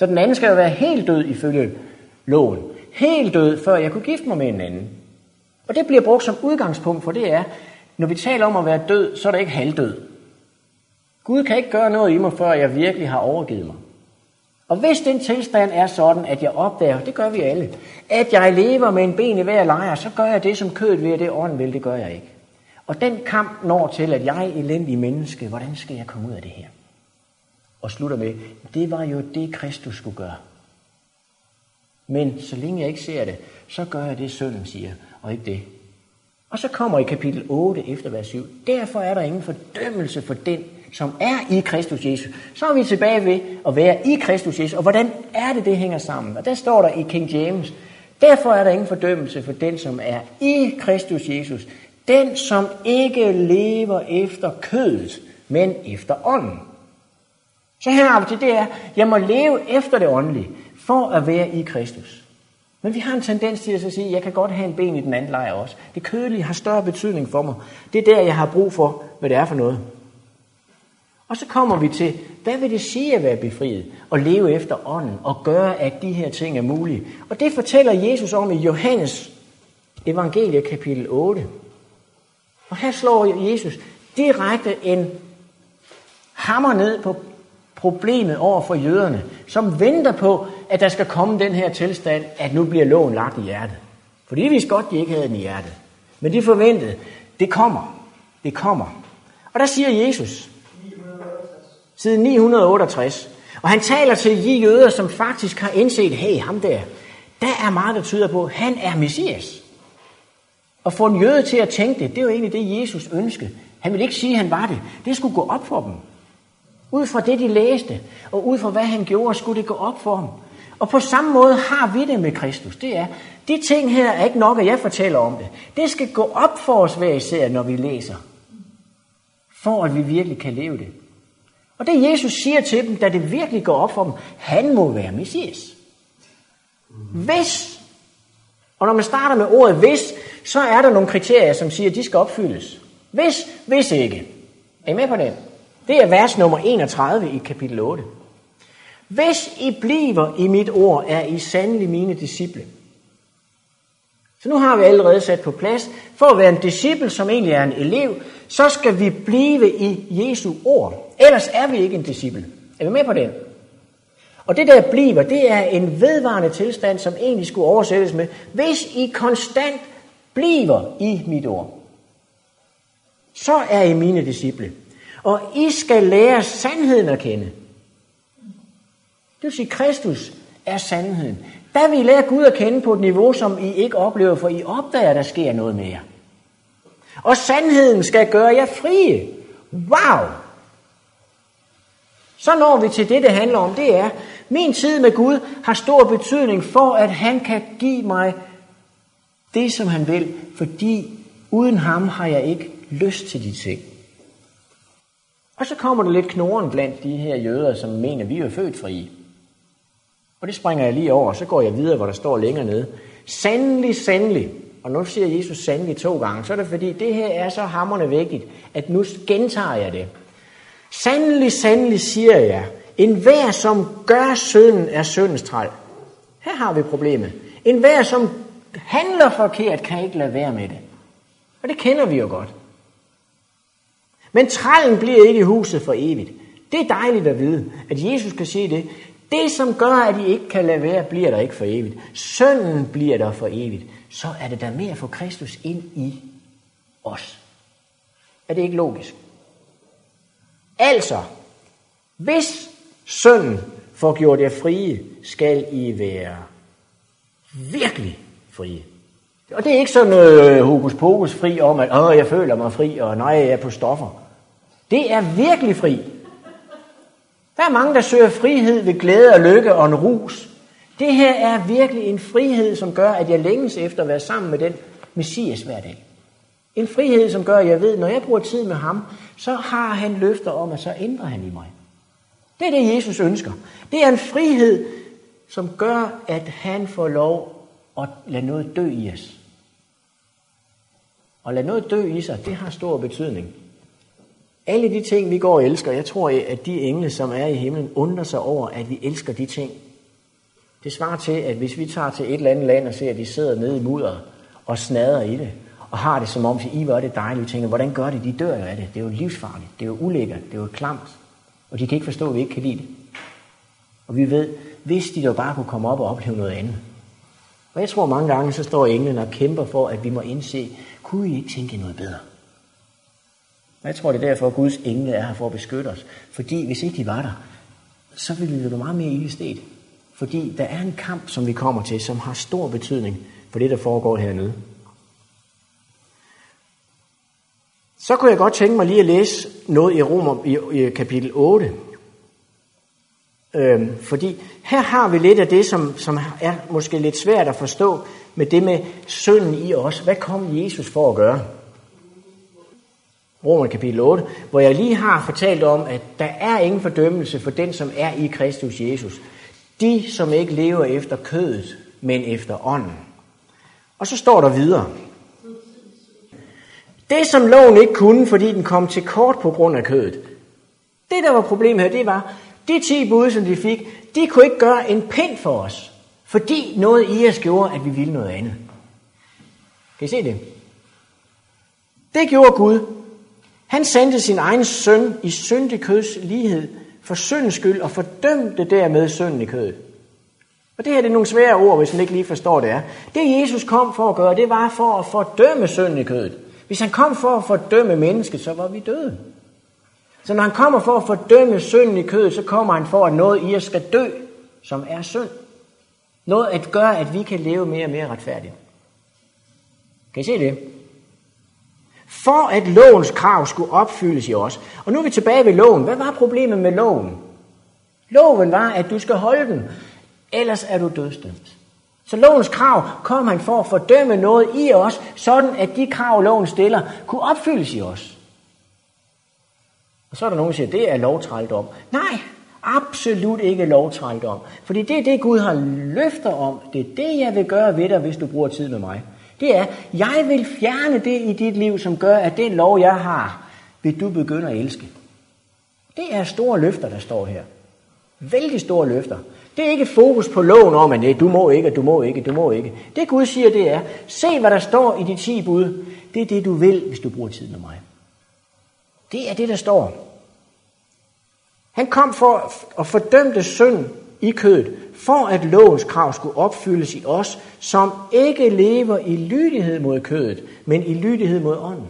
Så den anden skal jo være helt død ifølge loven. Helt død, før jeg kunne gifte mig med en anden. Og det bliver brugt som udgangspunkt for det er, når vi taler om at være død, så er det ikke halvdød. Gud kan ikke gøre noget i mig, før jeg virkelig har overgivet mig. Og hvis den tilstand er sådan, at jeg opdager, det gør vi alle, at jeg lever med en ben i hver lejr, så gør jeg det, som kødet ved, det ånden vil, det gør jeg ikke. Og den kamp når til, at jeg elendig menneske, hvordan skal jeg komme ud af det her? Og slutter med, det var jo det, Kristus skulle gøre. Men så længe jeg ikke ser det, så gør jeg det, sønnen siger, og ikke det. Og så kommer i kapitel 8 efter vers 7. Derfor er der ingen fordømmelse for den, som er i Kristus Jesus. Så er vi tilbage ved at være i Kristus Jesus. Og hvordan er det, det hænger sammen? Og der står der i King James, derfor er der ingen fordømmelse for den, som er i Kristus Jesus. Den, som ikke lever efter kødet, men efter ånden. Så her har vi det, det er, jeg må leve efter det åndelige, for at være i Kristus. Men vi har en tendens til at sige, at jeg kan godt have en ben i den anden lejr også. Det kødelige har større betydning for mig. Det er der, jeg har brug for, hvad det er for noget. Og så kommer vi til, hvad vil det sige at være befriet og leve efter ånden og gøre, at de her ting er mulige? Og det fortæller Jesus om i Johannes evangelie kapitel 8. Og her slår Jesus direkte en hammer ned på problemet over for jøderne, som venter på, at der skal komme den her tilstand, at nu bliver loven lagt i hjertet. For de vidste godt, de ikke havde den i hjertet. Men de forventede, det kommer. Det kommer. Og der siger Jesus, siden 968. Og han taler til de jøder, som faktisk har indset, hey, ham der, der er meget, der tyder på, at han er Messias. Og få en jøde til at tænke det, det er jo egentlig det, Jesus ønskede. Han ville ikke sige, at han var det. Det skulle gå op for dem. Ud fra det, de læste, og ud fra hvad han gjorde, skulle det gå op for ham. Og på samme måde har vi det med Kristus. Det er, de ting her er ikke nok, at jeg fortæller om det. Det skal gå op for os hver især, når vi læser. For at vi virkelig kan leve det. Og det Jesus siger til dem, da det virkelig går op for dem, han må være Messias. Hvis, og når man starter med ordet hvis, så er der nogle kriterier, som siger, at de skal opfyldes. Hvis, hvis ikke. Er I med på det? Det er vers nummer 31 i kapitel 8. Hvis I bliver i mit ord, er I sandelig mine disciple. Så nu har vi allerede sat på plads, for at være en disciple, som egentlig er en elev, så skal vi blive i Jesu ord. Ellers er vi ikke en disciple. Er vi med på det? Og det der bliver, det er en vedvarende tilstand, som egentlig skulle oversættes med, hvis I konstant bliver i mit ord, så er I mine disciple. Og I skal lære sandheden at kende. Det vil sige, Kristus er sandheden. Der vil I lære Gud at kende på et niveau, som I ikke oplever, for I opdager, at der sker noget mere. Og sandheden skal gøre jer frie. Wow! Så når vi til det, det handler om, det er, min tid med Gud har stor betydning for, at han kan give mig det, som han vil, fordi uden ham har jeg ikke lyst til de ting. Og så kommer der lidt knoren blandt de her jøder, som mener, at vi er født frie. Og det springer jeg lige over, så går jeg videre, hvor der står længere nede. Sandelig, sandelig. Og nu siger Jesus sandelig to gange, så er det fordi, det her er så hammerne vigtigt, at nu gentager jeg det. Sandelig, sandelig siger jeg, en hver som gør synden er syndens træl. Her har vi problemet. En hver som handler forkert, kan ikke lade være med det. Og det kender vi jo godt. Men trællen bliver ikke i huset for evigt. Det er dejligt at vide, at Jesus kan sige det. Det, som gør, at I ikke kan lade være, bliver der ikke for evigt. Sønnen bliver der for evigt. Så er det der med at få Kristus ind i os. Er det ikke logisk? Altså, hvis sønnen får gjort jer frie, skal I være virkelig frie. Og det er ikke sådan noget hokus pokus fri om, at Åh, jeg føler mig fri, og nej, jeg er på stoffer. Det er virkelig fri. Der er mange, der søger frihed ved glæde og lykke og en rus. Det her er virkelig en frihed, som gør, at jeg længes efter at være sammen med den Messias hver dag. En frihed, som gør, at jeg ved, at når jeg bruger tid med ham, så har han løfter om, at så ændrer han i mig. Det er det, Jesus ønsker. Det er en frihed, som gør, at han får lov at lade noget dø i os. Og lad noget dø i sig, det har stor betydning. Alle de ting, vi går og elsker, jeg tror, at de engle, som er i himlen, undrer sig over, at vi elsker de ting. Det svarer til, at hvis vi tager til et eller andet land og ser, at de sidder nede i mudder og snader i det, og har det som om, at I var det dejligt, vi tænker, hvordan gør det? De dør jo af det. Det er jo livsfarligt, det er jo ulækkert, det er jo klamt. Og de kan ikke forstå, at vi ikke kan lide det. Og vi ved, hvis de dog bare kunne komme op og opleve noget andet. Og jeg tror mange gange, så står englene og kæmper for, at vi må indse, kunne I ikke tænke noget bedre? Og jeg tror, det er derfor, at Guds engle er her for at beskytte os. Fordi hvis ikke de var der, så ville vi være meget mere ildestet. Fordi der er en kamp, som vi kommer til, som har stor betydning for det, der foregår hernede. Så kunne jeg godt tænke mig lige at læse noget i Romer i, i kapitel 8. Øhm, fordi her har vi lidt af det, som, som er måske lidt svært at forstå med det med synden i os. Hvad kom Jesus for at gøre? Romer kapitel 8, hvor jeg lige har fortalt om, at der er ingen fordømmelse for den, som er i Kristus Jesus. De, som ikke lever efter kødet, men efter ånden. Og så står der videre. Det, som loven ikke kunne, fordi den kom til kort på grund af kødet. Det, der var problemet her, det var, de ti bud, som de fik, de kunne ikke gøre en pind for os. Fordi noget i os gjorde, at vi ville noget andet. Kan I se det? Det gjorde Gud. Han sendte sin egen søn i syndig køds lighed for syndens skyld og fordømte dermed synden i kødet. Og det her det er nogle svære ord, hvis man ikke lige forstår det er. Det Jesus kom for at gøre, det var for at fordømme synden i kødet. Hvis han kom for at fordømme mennesket, så var vi døde. Så når han kommer for at fordømme synden i kødet, så kommer han for, at noget i os skal dø, som er synd. Noget at gøre, at vi kan leve mere og mere retfærdigt. Kan I se det? For at lovens krav skulle opfyldes i os. Og nu er vi tilbage ved loven. Hvad var problemet med loven? Loven var, at du skal holde den, ellers er du dødsdømt. Så lovens krav kom han for at fordømme noget i os, sådan at de krav, loven stiller, kunne opfyldes i os. Og så er der nogen, der siger, at det er lovtrældom. Nej, absolut ikke lovtrældom. Fordi det er det, Gud har løfter om. Det er det, jeg vil gøre ved dig, hvis du bruger tid med mig. Det er, jeg vil fjerne det i dit liv, som gør, at den lov, jeg har, vil du begynde at elske. Det er store løfter, der står her. Vældig store løfter. Det er ikke fokus på loven om, at nej, du må ikke, du må ikke, du må ikke. Det Gud siger, det er, se hvad der står i de 10 bud. Det er det, du vil, hvis du bruger tid med mig. Det er det, der står. Han kom for at fordømte synd i kødet, for at lovens krav skulle opfyldes i os, som ikke lever i lydighed mod kødet, men i lydighed mod ånden.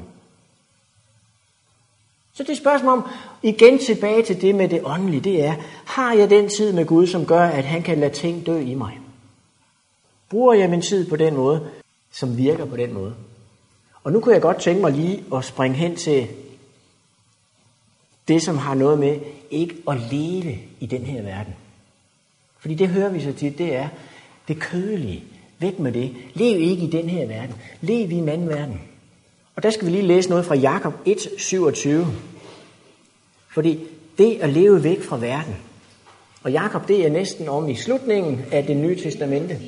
Så det spørgsmål om, igen tilbage til det med det åndelige, det er, har jeg den tid med Gud, som gør, at han kan lade ting dø i mig? Bruger jeg min tid på den måde, som virker på den måde? Og nu kunne jeg godt tænke mig lige at springe hen til det, som har noget med ikke at leve i den her verden. Fordi det hører vi så tit, det er det kødelige. Væk med det. Lev ikke i den her verden. Lev i en anden verden. Og der skal vi lige læse noget fra Jakob 1:27. Fordi det at leve væk fra verden. Og Jakob, det er næsten om i slutningen af det nye testamente.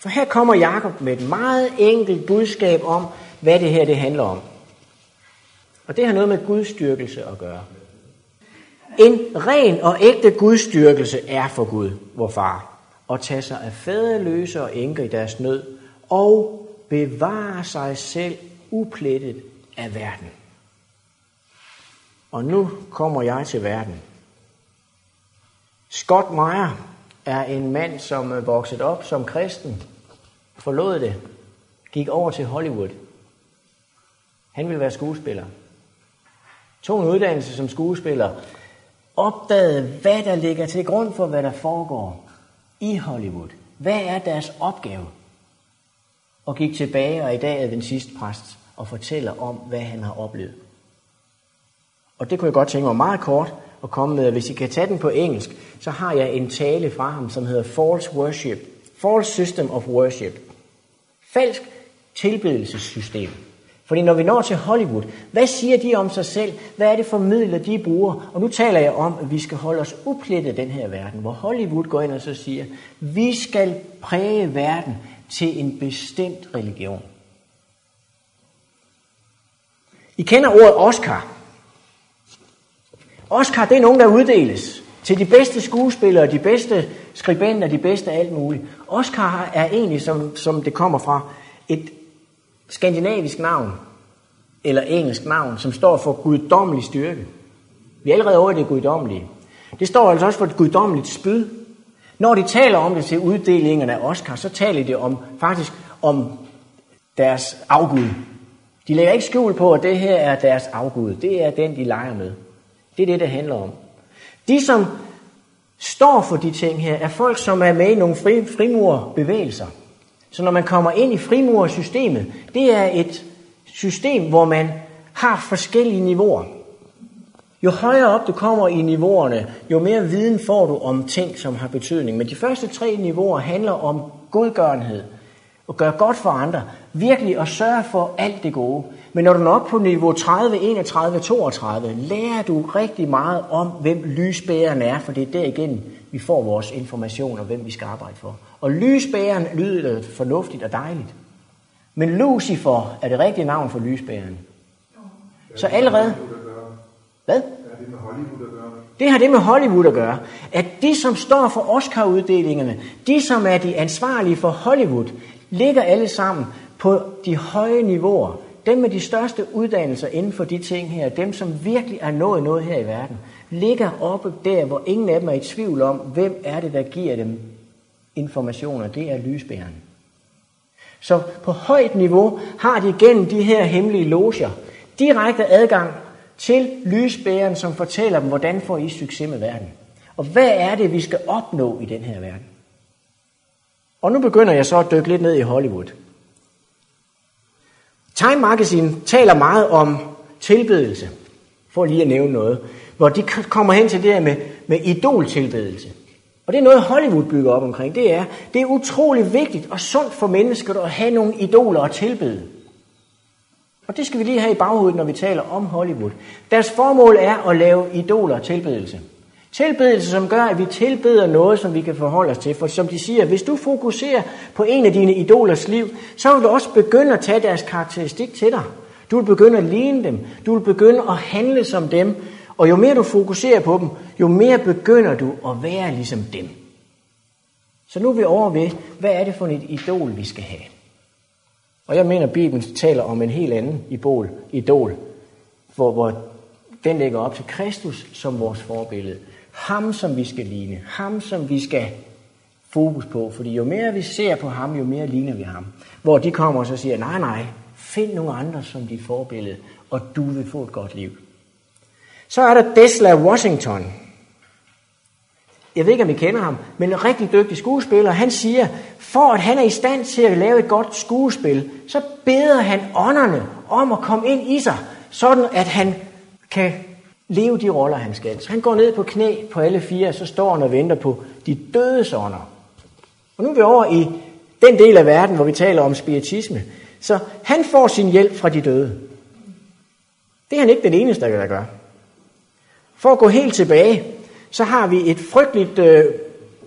For her kommer Jakob med et meget enkelt budskab om, hvad det her det handler om. Og det har noget med gudstyrkelse at gøre. En ren og ægte gudstyrkelse er for Gud, vor far, at tage sig af faderløse og enker i deres nød, og bevare sig selv uplettet af verden. Og nu kommer jeg til verden. Scott Meyer er en mand, som øh, er vokset op som kristen, forlod det, gik over til Hollywood. Han ville være skuespiller. Tog en uddannelse som skuespiller, opdagede, hvad der ligger til grund for, hvad der foregår i Hollywood. Hvad er deres opgave? Og gik tilbage og i dag er den sidste præst og fortæller om, hvad han har oplevet. Og det kunne jeg godt tænke mig meget kort at komme med. Hvis I kan tage den på engelsk, så har jeg en tale fra ham, som hedder False Worship. False System of Worship. Falsk tilbedelsessystem. Fordi når vi når til Hollywood, hvad siger de om sig selv? Hvad er det for midler, de bruger? Og nu taler jeg om, at vi skal holde os uplettet den her verden, hvor Hollywood går ind og så siger, vi skal præge verden til en bestemt religion. I kender ordet Oscar. Oscar, det er nogen, der uddeles til de bedste skuespillere, de bedste skribenter, de bedste alt muligt. Oscar er egentlig, som, som det kommer fra, et skandinavisk navn, eller engelsk navn, som står for guddommelig styrke. Vi er allerede over det guddommelige. Det står altså også for et guddommeligt spyd. Når de taler om det til uddelingerne af Oscar, så taler de om, faktisk om deres afgud. De lægger ikke skjul på, at det her er deres afgud. Det er den, de leger med. Det er det, det handler om. De, som står for de ting her, er folk, som er med i nogle fri, frimurbevægelser. Så når man kommer ind i frimurersystemet, det er et system, hvor man har forskellige niveauer. Jo højere op du kommer i niveauerne, jo mere viden får du om ting, som har betydning. Men de første tre niveauer handler om godgørenhed, at gøre godt for andre, virkelig at sørge for alt det gode. Men når du når op på niveau 30, 31, 32, lærer du rigtig meget om, hvem lysbæreren er, for det er derigennem, vi får vores information om, hvem vi skal arbejde for. Og lysbæren lyder fornuftigt og dejligt. Men Lucifer er det rigtige navn for lysbæren. Så allerede... Hvad? Det har det med Hollywood at gøre. At de, som står for Oscar-uddelingerne, de, som er de ansvarlige for Hollywood, ligger alle sammen på de høje niveauer. Dem med de største uddannelser inden for de ting her, dem som virkelig er nået noget her i verden, ligger oppe der, hvor ingen af dem er i tvivl om, hvem er det, der giver dem informationer. Det er lysbæreren. Så på højt niveau har de gennem de her hemmelige loger direkte adgang til lysbæren, som fortæller dem, hvordan får I succes med verden. Og hvad er det, vi skal opnå i den her verden? Og nu begynder jeg så at dykke lidt ned i Hollywood. Time Magazine taler meget om tilbedelse, for lige at nævne noget, hvor de kommer hen til det her med, med idoltilbedelse. Og det er noget, Hollywood bygger op omkring. Det er, det er utrolig vigtigt og sundt for mennesker at have nogle idoler at tilbede. Og det skal vi lige have i baghovedet, når vi taler om Hollywood. Deres formål er at lave idoler og tilbedelse. Tilbedelse, som gør, at vi tilbeder noget, som vi kan forholde os til. For som de siger, hvis du fokuserer på en af dine idolers liv, så vil du også begynde at tage deres karakteristik til dig. Du vil begynde at ligne dem. Du vil begynde at handle som dem. Og jo mere du fokuserer på dem, jo mere begynder du at være ligesom dem. Så nu er vi over ved, hvad er det for et idol, vi skal have? Og jeg mener, at Bibelen taler om en helt anden idol, idol hvor, hvor den lægger op til Kristus som vores forbillede. Ham, som vi skal ligne. Ham, som vi skal fokus på. Fordi jo mere vi ser på ham, jo mere ligner vi ham. Hvor de kommer og så siger, nej, nej, find nogle andre som dit forbillede, og du vil få et godt liv. Så er der Desla Washington. Jeg ved ikke, om I kender ham, men en rigtig dygtig skuespiller. Han siger, for at han er i stand til at lave et godt skuespil, så beder han ånderne om at komme ind i sig, sådan at han kan leve de roller, han skal. Så han går ned på knæ på alle fire, og så står han og venter på de døde ånder. Og nu er vi over i den del af verden, hvor vi taler om spiritisme. Så han får sin hjælp fra de døde. Det er han ikke den eneste, der gør. For at gå helt tilbage, så har vi et frygteligt øh,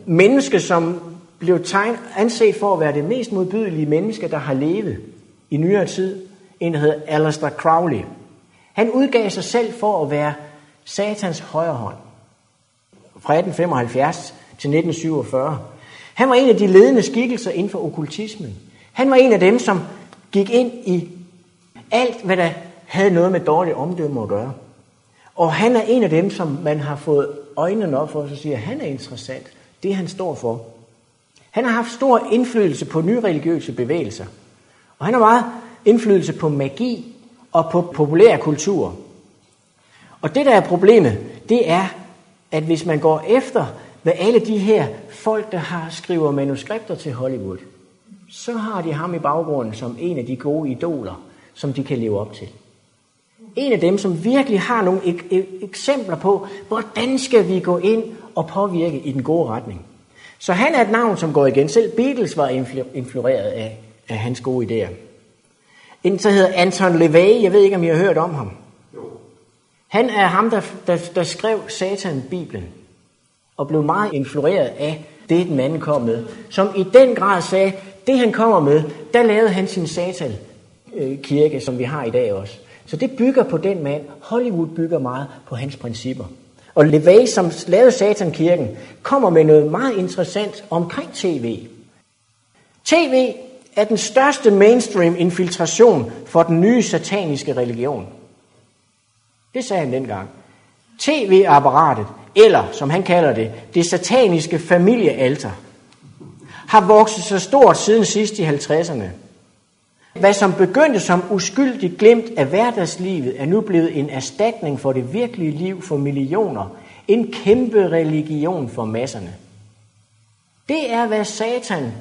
menneske, som blev tegn, anset for at være det mest modbydelige menneske, der har levet i nyere tid. En, der hedder Alistair Crowley. Han udgav sig selv for at være satans højre hånd. Fra 1875 til 1947. Han var en af de ledende skikkelser inden for okkultismen. Han var en af dem, som gik ind i alt, hvad der havde noget med dårlig omdømme at gøre. Og han er en af dem, som man har fået øjnene op for, og så siger, han er interessant. Det han står for. Han har haft stor indflydelse på nyreligiøse bevægelser. Og han har meget indflydelse på magi og på populær kultur. Og det, der er problemet, det er, at hvis man går efter, hvad alle de her folk, der har skriver manuskripter til Hollywood, så har de ham i baggrunden som en af de gode idoler, som de kan leve op til. En af dem, som virkelig har nogle ek- ek- eksempler på, hvordan skal vi gå ind og påvirke i den gode retning. Så han er et navn, som går igen. Selv Beatles var influeret af, af hans gode idéer. En, så hedder Anton LeVay. jeg ved ikke, om I har hørt om ham. Han er ham, der, der, der skrev Satan-bibelen, og blev meget influeret af det, den anden kom med. Som i den grad sagde, det han kommer med, der lavede han sin Satan-kirke, øh, som vi har i dag også. Så det bygger på den mand. Hollywood bygger meget på hans principper. Og LeVay, som lavede Satankirken, kommer med noget meget interessant omkring tv. TV er den største mainstream infiltration for den nye sataniske religion. Det sagde han dengang. TV-apparatet, eller som han kalder det, det sataniske familiealter, har vokset så stort siden sidst i 50'erne. Hvad som begyndte som uskyldigt glimt af hverdagslivet, er nu blevet en erstatning for det virkelige liv for millioner. En kæmpe religion for masserne. Det er, hvad Satan,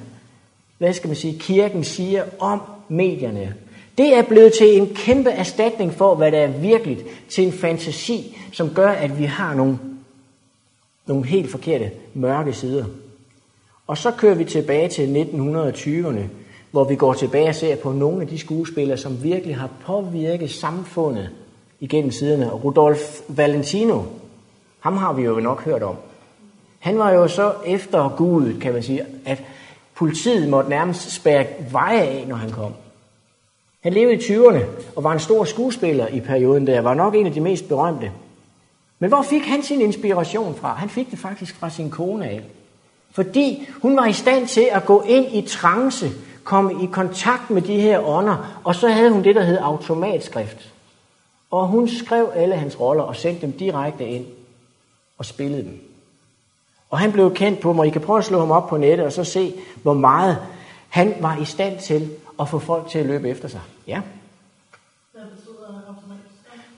hvad skal man sige, kirken siger om medierne. Det er blevet til en kæmpe erstatning for, hvad der er virkeligt, til en fantasi, som gør, at vi har nogle, nogle helt forkerte mørke sider. Og så kører vi tilbage til 1920'erne, hvor vi går tilbage og ser på nogle af de skuespillere, som virkelig har påvirket samfundet igennem siderne. Rudolf Valentino, ham har vi jo nok hørt om. Han var jo så efter Gud, kan man sige, at politiet måtte nærmest spærre veje af, når han kom. Han levede i 20'erne og var en stor skuespiller i perioden der, var nok en af de mest berømte. Men hvor fik han sin inspiration fra? Han fik det faktisk fra sin kone af. Fordi hun var i stand til at gå ind i trance, komme i kontakt med de her ånder, og så havde hun det, der hed automatskrift. Og hun skrev alle hans roller og sendte dem direkte ind og spillede dem. Og han blev kendt på mig. I kan prøve at slå ham op på nettet og så se, hvor meget han var i stand til at få folk til at løbe efter sig. Ja.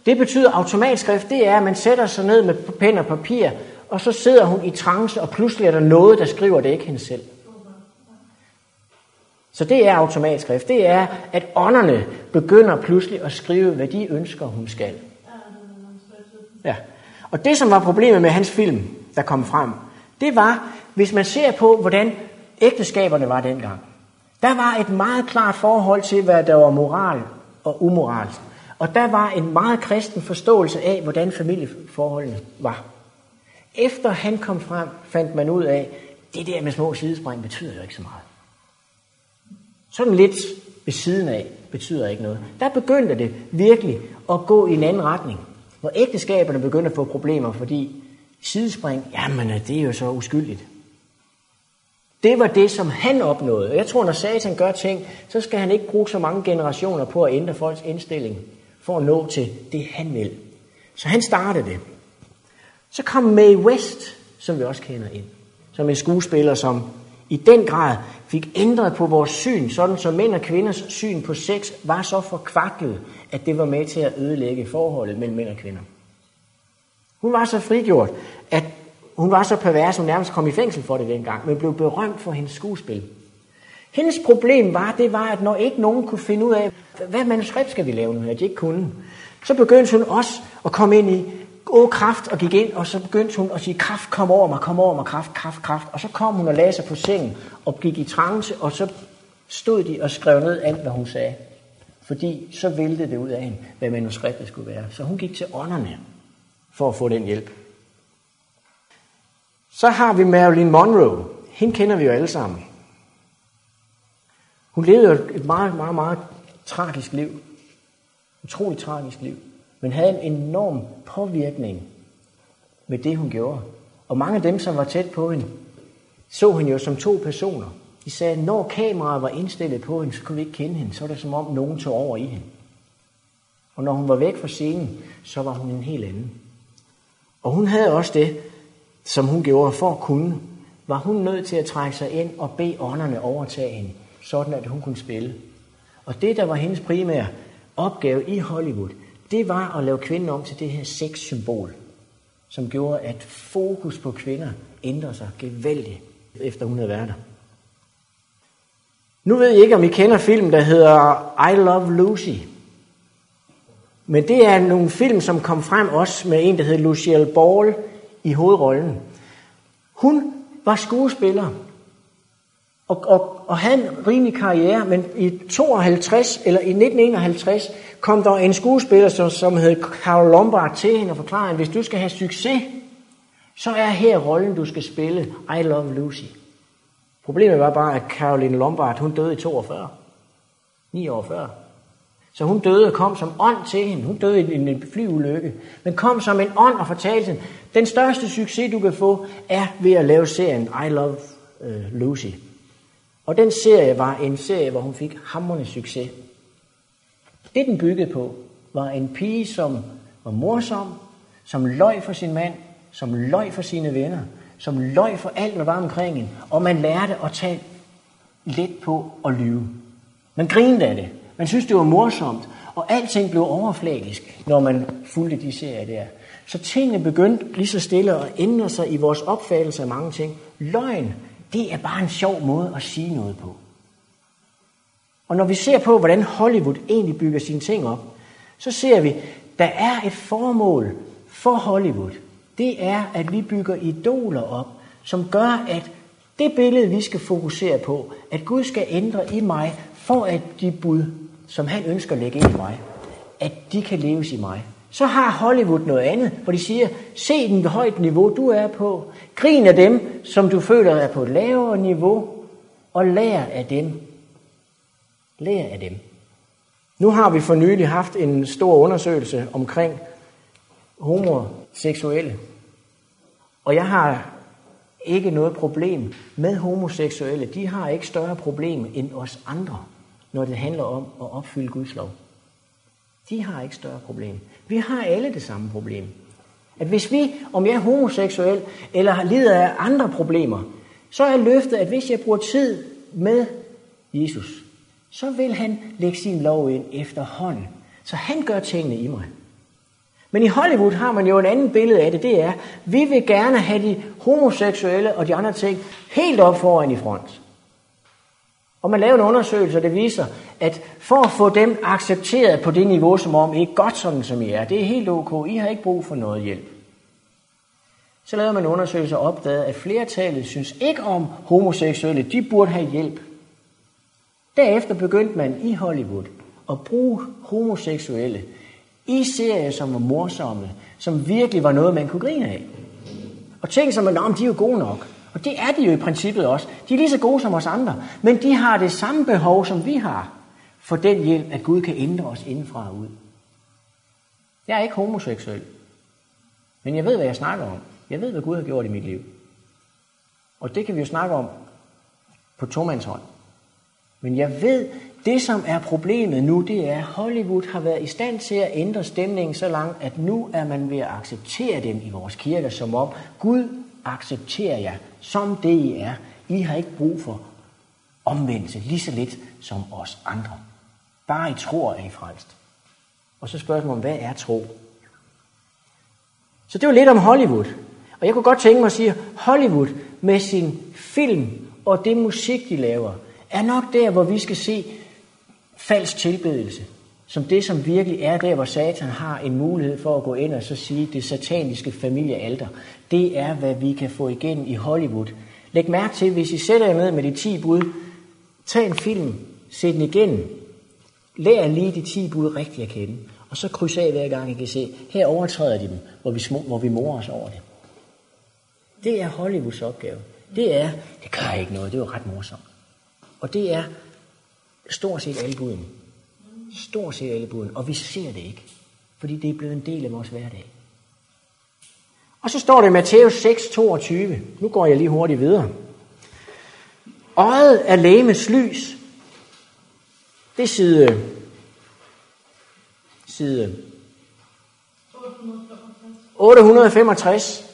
Det betyder automatskrift, det er, at man sætter sig ned med pen og papir, og så sidder hun i trance, og pludselig er der noget, der skriver det ikke hende selv. Så det er automatskrift. Det er, at ånderne begynder pludselig at skrive, hvad de ønsker, hun skal. Ja. Og det, som var problemet med hans film, der kom frem, det var, hvis man ser på, hvordan ægteskaberne var dengang. Der var et meget klart forhold til, hvad der var moral og umoral. Og der var en meget kristen forståelse af, hvordan familieforholdene var. Efter han kom frem, fandt man ud af, det der med små sidespring betyder jo ikke så meget. Sådan lidt ved siden af betyder ikke noget. Der begyndte det virkelig at gå i en anden retning. Hvor ægteskaberne begyndte at få problemer, fordi sidespring, jamen øh, det er jo så uskyldigt. Det var det, som han opnåede. Og jeg tror, når Satan gør ting, så skal han ikke bruge så mange generationer på at ændre folks indstilling, for at nå til det, han vil. Så han startede det. Så kom Mae West, som vi også kender ind, som en skuespiller, som i den grad fik ændret på vores syn, sådan så mænd og kvinders syn på sex var så forkvaklet, at det var med til at ødelægge forholdet mellem mænd og kvinder. Hun var så frigjort, at hun var så pervers, hun nærmest kom i fængsel for det dengang, men blev berømt for hendes skuespil. Hendes problem var, det var, at når ikke nogen kunne finde ud af, hvad manuskript skal vi lave nu, her, de ikke kunne, så begyndte hun også at komme ind i åh kraft og gik ind, og så begyndte hun at sige, kraft, kom over mig, kom over mig, kraft, kraft, kraft. Og så kom hun og lagde sig på sengen og gik i trance, og så stod de og skrev ned alt, hvad hun sagde. Fordi så væltede det ud af hende, hvad manuskriptet skulle være. Så hun gik til ånderne for at få den hjælp. Så har vi Marilyn Monroe. Hende kender vi jo alle sammen. Hun levede et meget, meget, meget tragisk liv. Utroligt tragisk liv. Men havde en enorm påvirkning med det, hun gjorde. Og mange af dem, som var tæt på hende, så hende jo som to personer. De sagde, at når kameraet var indstillet på hende, så kunne vi ikke kende hende. Så var det som om nogen tog over i hende. Og når hun var væk fra scenen, så var hun en helt anden. Og hun havde også det, som hun gjorde for at kunne, var hun nødt til at trække sig ind og bede ånderne overtage hende, sådan at hun kunne spille. Og det, der var hendes primære opgave i Hollywood, det var at lave kvinden om til det her sexsymbol, som gjorde, at fokus på kvinder ændrede sig gevaldigt, efter hun havde været der. Nu ved jeg ikke, om I kender film, der hedder I Love Lucy. Men det er nogle film, som kom frem også med en, der hedder Lucille Ball i hovedrollen. Hun var skuespiller og, og, og have en rimelig karriere, men i 52 eller i 1951 kom der en skuespiller, som, som hed Carol Lombard til hende og forklarede, at hvis du skal have succes, så er her rollen, du skal spille I Love Lucy. Problemet var bare, at Caroline Lombard, hun døde i 42. 9 år før. Så hun døde og kom som ånd til hende. Hun døde i en flyulykke. Men kom som en ånd og fortalte hende, den største succes, du kan få, er ved at lave serien I Love uh, Lucy. Og den serie var en serie, hvor hun fik hammerende succes. Det den byggede på, var en pige, som var morsom, som løj for sin mand, som løj for sine venner, som løj for alt, der var omkring hende. Og man lærte at tage let på at lyve. Man grinede af det. Man synes, det var morsomt. Og alting blev overfladisk, når man fulgte de serier der. Så tingene begyndte lige så stille at ændre sig i vores opfattelse af mange ting. Løgn, det er bare en sjov måde at sige noget på. Og når vi ser på, hvordan Hollywood egentlig bygger sine ting op, så ser vi, der er et formål for Hollywood. Det er, at vi bygger idoler op, som gør, at det billede, vi skal fokusere på, at Gud skal ændre i mig, for at de bud, som han ønsker at lægge ind i mig, at de kan leves i mig. Så har Hollywood noget andet, hvor de siger, se den højt niveau, du er på. Grin af dem, som du føler er på et lavere niveau, og lær af dem. Lær af dem. Nu har vi for nylig haft en stor undersøgelse omkring homoseksuelle. Og jeg har ikke noget problem med homoseksuelle. De har ikke større problem end os andre, når det handler om at opfylde Guds lov. De har ikke større problem. Vi har alle det samme problem. At hvis vi, om jeg er homoseksuel eller lider af andre problemer, så er løftet, at hvis jeg bruger tid med Jesus, så vil han lægge sin lov ind efterhånden. Så han gør tingene i mig. Men i Hollywood har man jo en anden billede af det, det er, vi vil gerne have de homoseksuelle og de andre ting helt op foran i front. Og man laver en undersøgelse, der viser, at for at få dem accepteret på det niveau, som om I er godt sådan, som I er, det er helt ok, I har ikke brug for noget hjælp. Så lavede man en undersøgelse og opdagede, at flertallet synes ikke om homoseksuelle, de burde have hjælp. Derefter begyndte man i Hollywood at bruge homoseksuelle i serier, som var morsomme, som virkelig var noget, man kunne grine af. Og ting som, at de er jo gode nok. Og det er de jo i princippet også. De er lige så gode som os andre, men de har det samme behov, som vi har, for den hjælp, at Gud kan ændre os indenfra og ud. Jeg er ikke homoseksuel, men jeg ved, hvad jeg snakker om. Jeg ved, hvad Gud har gjort i mit liv. Og det kan vi jo snakke om på tomandshånd. Men jeg ved, det som er problemet nu, det er, at Hollywood har været i stand til at ændre stemningen så langt, at nu er man ved at acceptere dem i vores kirker, som om Gud accepterer jer som det I er. I har ikke brug for omvendelse lige så lidt som os andre. Bare I tror, er I frelst. Og så spørgsmålet, hvad er tro? Så det var lidt om Hollywood. Og jeg kunne godt tænke mig at sige, at Hollywood med sin film og det musik, de laver, er nok der, hvor vi skal se falsk tilbedelse. Som det, som virkelig er der, hvor Satan har en mulighed for at gå ind og så sige, det sataniske familiealter. Det er, hvad vi kan få igen i Hollywood. Læg mærke til, hvis I sætter jer ned med de 10 bud, tag en film, se den igen, lær lige de 10 bud rigtigt at kende, og så kryds af hver gang I kan se, her overtræder de dem, hvor vi, små, hvor vi morer os over det. Det er Hollywoods opgave. Det er, det gør ikke noget, det er jo ret morsomt. Og det er stort set alle budene. Stort set alle buden. Og vi ser det ikke, fordi det er blevet en del af vores hverdag. Og så står det i Matthæus 6, 22. Nu går jeg lige hurtigt videre. Øjet er lægemets lys. Det er side, side 865.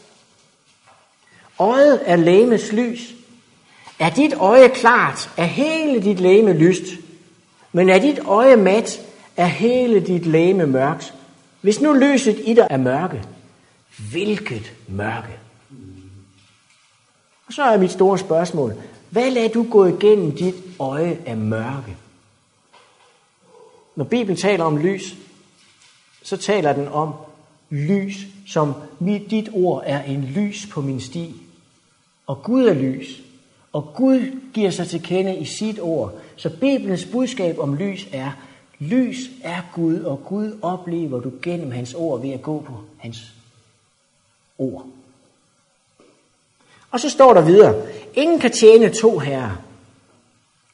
Øjet er lægemets lys. Er dit øje klart, er hele dit læme lyst. Men er dit øje mat, er hele dit læme mørkt. Hvis nu lyset i dig er mørke, hvilket mørke? Og så er mit store spørgsmål, hvad lader du gå igennem dit øje af mørke? Når Bibelen taler om lys, så taler den om lys, som mit, dit ord er en lys på min sti. Og Gud er lys. Og Gud giver sig til kende i sit ord. Så Bibelens budskab om lys er, lys er Gud, og Gud oplever du gennem hans ord ved at gå på hans ord. Og så står der videre, ingen kan tjene to herrer.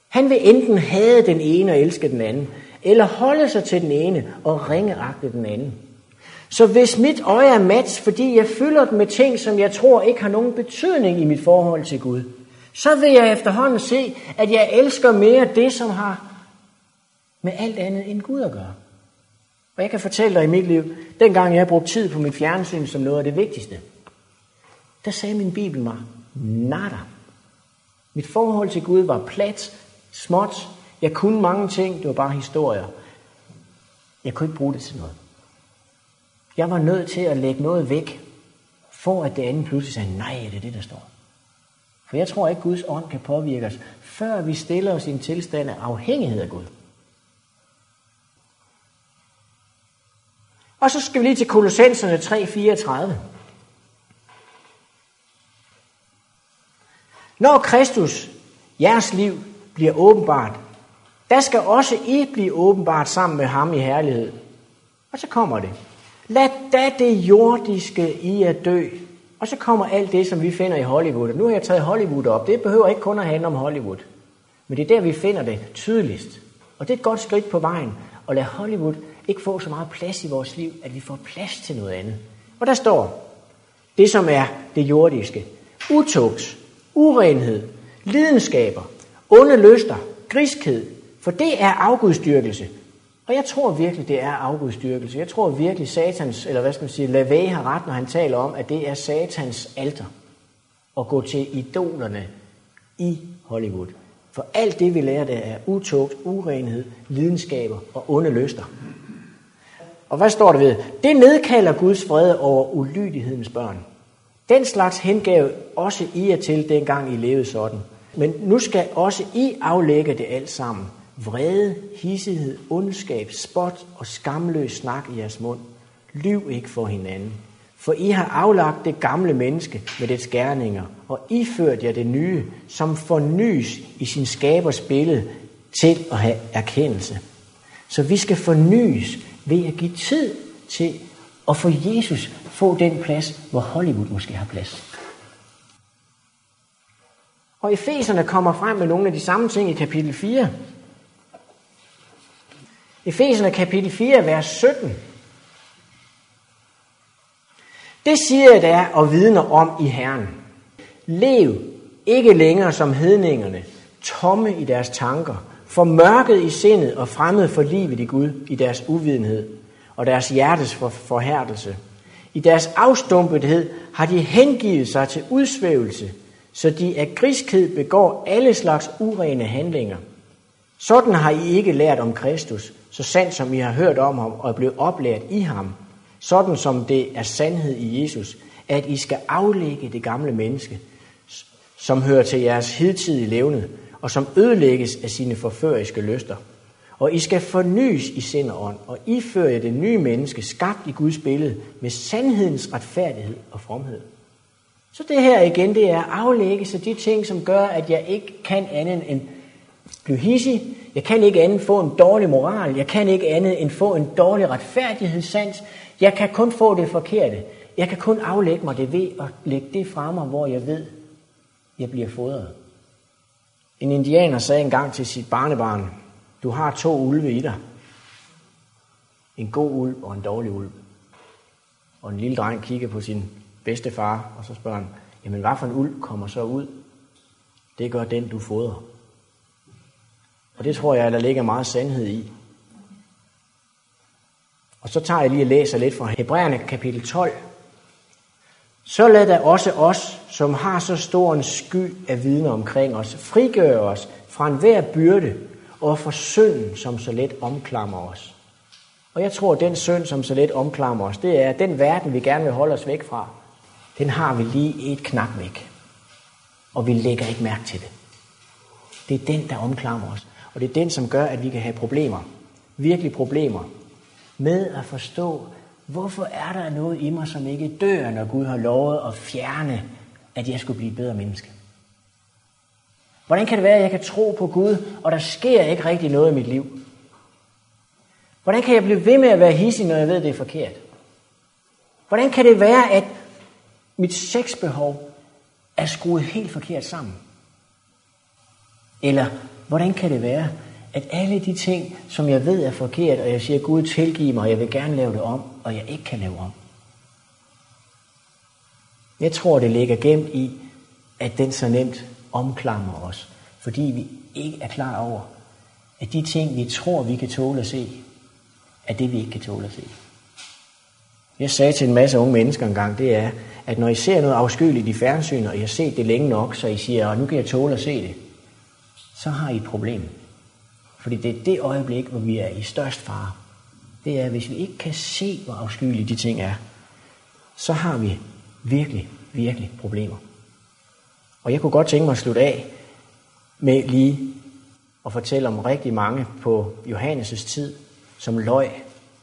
Han vil enten have den ene og elske den anden, eller holde sig til den ene og ringeagte den anden. Så hvis mit øje er mat, fordi jeg fylder det med ting, som jeg tror ikke har nogen betydning i mit forhold til Gud, så vil jeg efterhånden se, at jeg elsker mere det, som har med alt andet end Gud at gøre. Og jeg kan fortælle dig i mit liv, dengang jeg brugte tid på mit fjernsyn som noget af det vigtigste, der sagde min bibel mig, nada. Mit forhold til Gud var plat, småt. Jeg kunne mange ting, det var bare historier. Jeg kunne ikke bruge det til noget. Jeg var nødt til at lægge noget væk, for at det andet pludselig sagde, nej, det er det, der står. For jeg tror ikke, Guds ånd kan påvirke os, før vi stiller os i en tilstand af afhængighed af Gud. Og så skal vi lige til Kolossenserne 3.34. Når Kristus, jeres liv, bliver åbenbart, der skal også I blive åbenbart sammen med ham i herlighed. Og så kommer det. Lad da det jordiske i at dø. Og så kommer alt det, som vi finder i Hollywood. Nu har jeg taget Hollywood op. Det behøver ikke kun at handle om Hollywood. Men det er der, vi finder det tydeligst. Og det er et godt skridt på vejen at lade Hollywood ikke få så meget plads i vores liv, at vi får plads til noget andet. Og der står det, som er det jordiske. Utugs, urenhed, lidenskaber, onde lyster, griskhed, for det er afgudstyrkelse. Og jeg tror virkelig, det er afgudstyrkelse. Jeg tror virkelig, Satans, eller hvad skal man sige, Lavey har ret, når han taler om, at det er Satans alter at gå til idolerne i Hollywood. For alt det, vi lærer, det er utugt, urenhed, lidenskaber og onde lyster. Og hvad står der ved? Det nedkalder Guds fred over ulydighedens børn. Den slags hengav også I jer til, dengang I levede sådan. Men nu skal også I aflægge det alt sammen. Vrede, hissighed, ondskab, spot og skamløs snak i jeres mund. Lyv ikke for hinanden. For I har aflagt det gamle menneske med dets gerninger, og iført jer det nye, som fornyes i sin skabers billede til at have erkendelse. Så vi skal fornyes ved at give tid til at få Jesus få den plads, hvor Hollywood måske har plads. Og Efeserne kommer frem med nogle af de samme ting i kapitel 4. Efeserne kapitel 4, vers 17. Det siger jeg da og vidner om i Herren. Lev ikke længere som hedningerne, tomme i deres tanker, formørket i sindet og fremmed for livet i Gud i deres uvidenhed og deres hjertes for forhærdelse. I deres afstumpethed har de hengivet sig til udsvævelse, så de af griskhed begår alle slags urene handlinger. Sådan har I ikke lært om Kristus, så sandt som I har hørt om ham og er blevet oplært i ham, sådan som det er sandhed i Jesus, at I skal aflægge det gamle menneske, som hører til jeres hidtidige levende, og som ødelægges af sine forføriske lyster. Og I skal fornyes i sind og ånd, og iføre jer det nye menneske, skabt i Guds billede, med sandhedens retfærdighed og fromhed. Så det her igen, det er at aflægge sig de ting, som gør, at jeg ikke kan andet end blive hissig. Jeg kan ikke andet få en dårlig moral. Jeg kan ikke andet end få en dårlig retfærdighedssans. Jeg kan kun få det forkerte. Jeg kan kun aflægge mig det ved at lægge det fra mig, hvor jeg ved, jeg bliver fodret. En indianer sagde engang til sit barnebarn, du har to ulve i dig. En god ulv og en dårlig ulv. Og en lille dreng kigger på sin bedste far, og så spørger han, jamen hvad for en ulv kommer så ud? Det gør den, du fodrer. Og det tror jeg, der ligger meget sandhed i. Og så tager jeg lige og læser lidt fra Hebræerne kapitel 12, så lad da også os, som har så stor en sky af vidner omkring os, frigøre os fra enhver byrde og fra synden, som så let omklamrer os. Og jeg tror, at den synd, som så let omklamrer os, det er den verden, vi gerne vil holde os væk fra. Den har vi lige et knap væk. Og vi lægger ikke mærke til det. Det er den, der omklamrer os. Og det er den, som gør, at vi kan have problemer. Virkelig problemer. Med at forstå, hvorfor er der noget i mig, som ikke dør, når Gud har lovet at fjerne, at jeg skulle blive et bedre menneske. Hvordan kan det være, at jeg kan tro på Gud, og der sker ikke rigtig noget i mit liv? Hvordan kan jeg blive ved med at være hissig, når jeg ved, at det er forkert? Hvordan kan det være, at mit sexbehov er skruet helt forkert sammen? Eller hvordan kan det være, at alle de ting, som jeg ved er forkert, og jeg siger, Gud tilgiv mig, og jeg vil gerne lave det om, og jeg ikke kan lave om? Jeg tror, det ligger gemt i, at den så nemt omklamrer os, fordi vi ikke er klar over, at de ting, vi tror, vi kan tåle at se, er det, vi ikke kan tåle at se. Jeg sagde til en masse unge mennesker engang, det er, at når I ser noget afskyeligt i fjernsynet, og I har set det længe nok, så I siger, at nu kan jeg tåle at se det, så har I et problem. Fordi det er det øjeblik, hvor vi er i størst fare. Det er, hvis vi ikke kan se, hvor afskyelige de ting er, så har vi virkelig, virkelig problemer. Og jeg kunne godt tænke mig at slutte af med lige at fortælle om rigtig mange på Johannes' tid, som løg,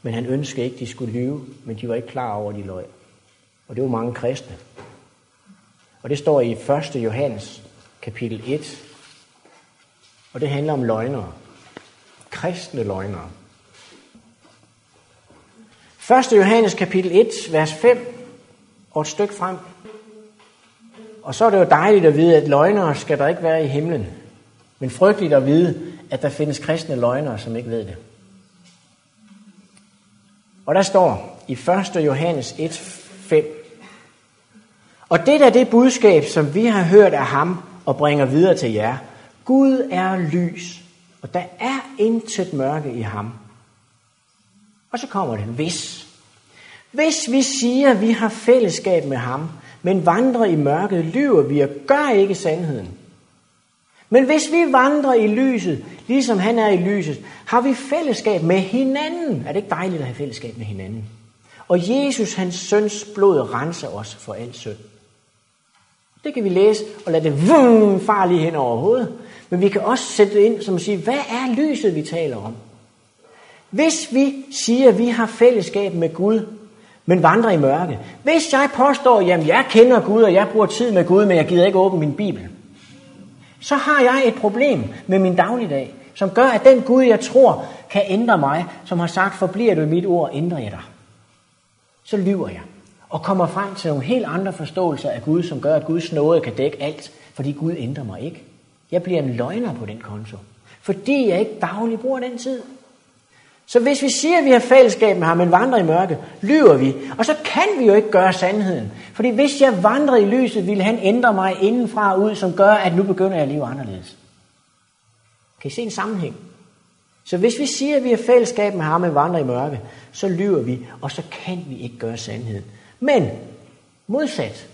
men han ønskede ikke, at de skulle lyve, men de var ikke klar over, at de løg. Og det var mange kristne. Og det står i 1. Johannes kapitel 1, og det handler om løgnere. Kristne løgnere. 1. Johannes kapitel 1, vers 5, og et stykke frem. Og så er det jo dejligt at vide, at løgnere skal der ikke være i himlen. Men frygteligt at vide, at der findes kristne løgnere, som ikke ved det. Og der står i 1. Johannes 1, 5. Og det er det budskab, som vi har hørt af ham og bringer videre til jer. Gud er lys, og der er intet mørke i ham. Og så kommer det, hvis. Hvis vi siger, at vi har fællesskab med ham, men vandrer i mørket, lyver vi og gør ikke sandheden. Men hvis vi vandrer i lyset, ligesom han er i lyset, har vi fællesskab med hinanden. Er det ikke dejligt at have fællesskab med hinanden? Og Jesus, hans søns blod, renser os for al synd. Det kan vi læse og lade det vum, far lige hen over hovedet. Men vi kan også sætte det ind som at sige, hvad er lyset, vi taler om? Hvis vi siger, at vi har fællesskab med Gud, men vandrer i mørke. Hvis jeg påstår, at jeg kender Gud, og jeg bruger tid med Gud, men jeg gider ikke åbne min Bibel, så har jeg et problem med min dagligdag, som gør, at den Gud, jeg tror, kan ændre mig, som har sagt, forbliver du i mit ord, ændrer jeg dig. Så lyver jeg og kommer frem til nogle helt andre forståelser af Gud, som gør, at Guds nåde kan dække alt, fordi Gud ændrer mig ikke. Jeg bliver en løgner på den konto, fordi jeg ikke dagligt bruger den tid. Så hvis vi siger, at vi har fællesskab med ham, men vandrer i mørke, lyver vi. Og så kan vi jo ikke gøre sandheden. Fordi hvis jeg vandrer i lyset, vil han ændre mig indenfra og ud, som gør, at nu begynder jeg at leve anderledes. Kan I se en sammenhæng? Så hvis vi siger, at vi har fællesskab med ham, men vandrer i mørke, så lyver vi, og så kan vi ikke gøre sandheden. Men modsat,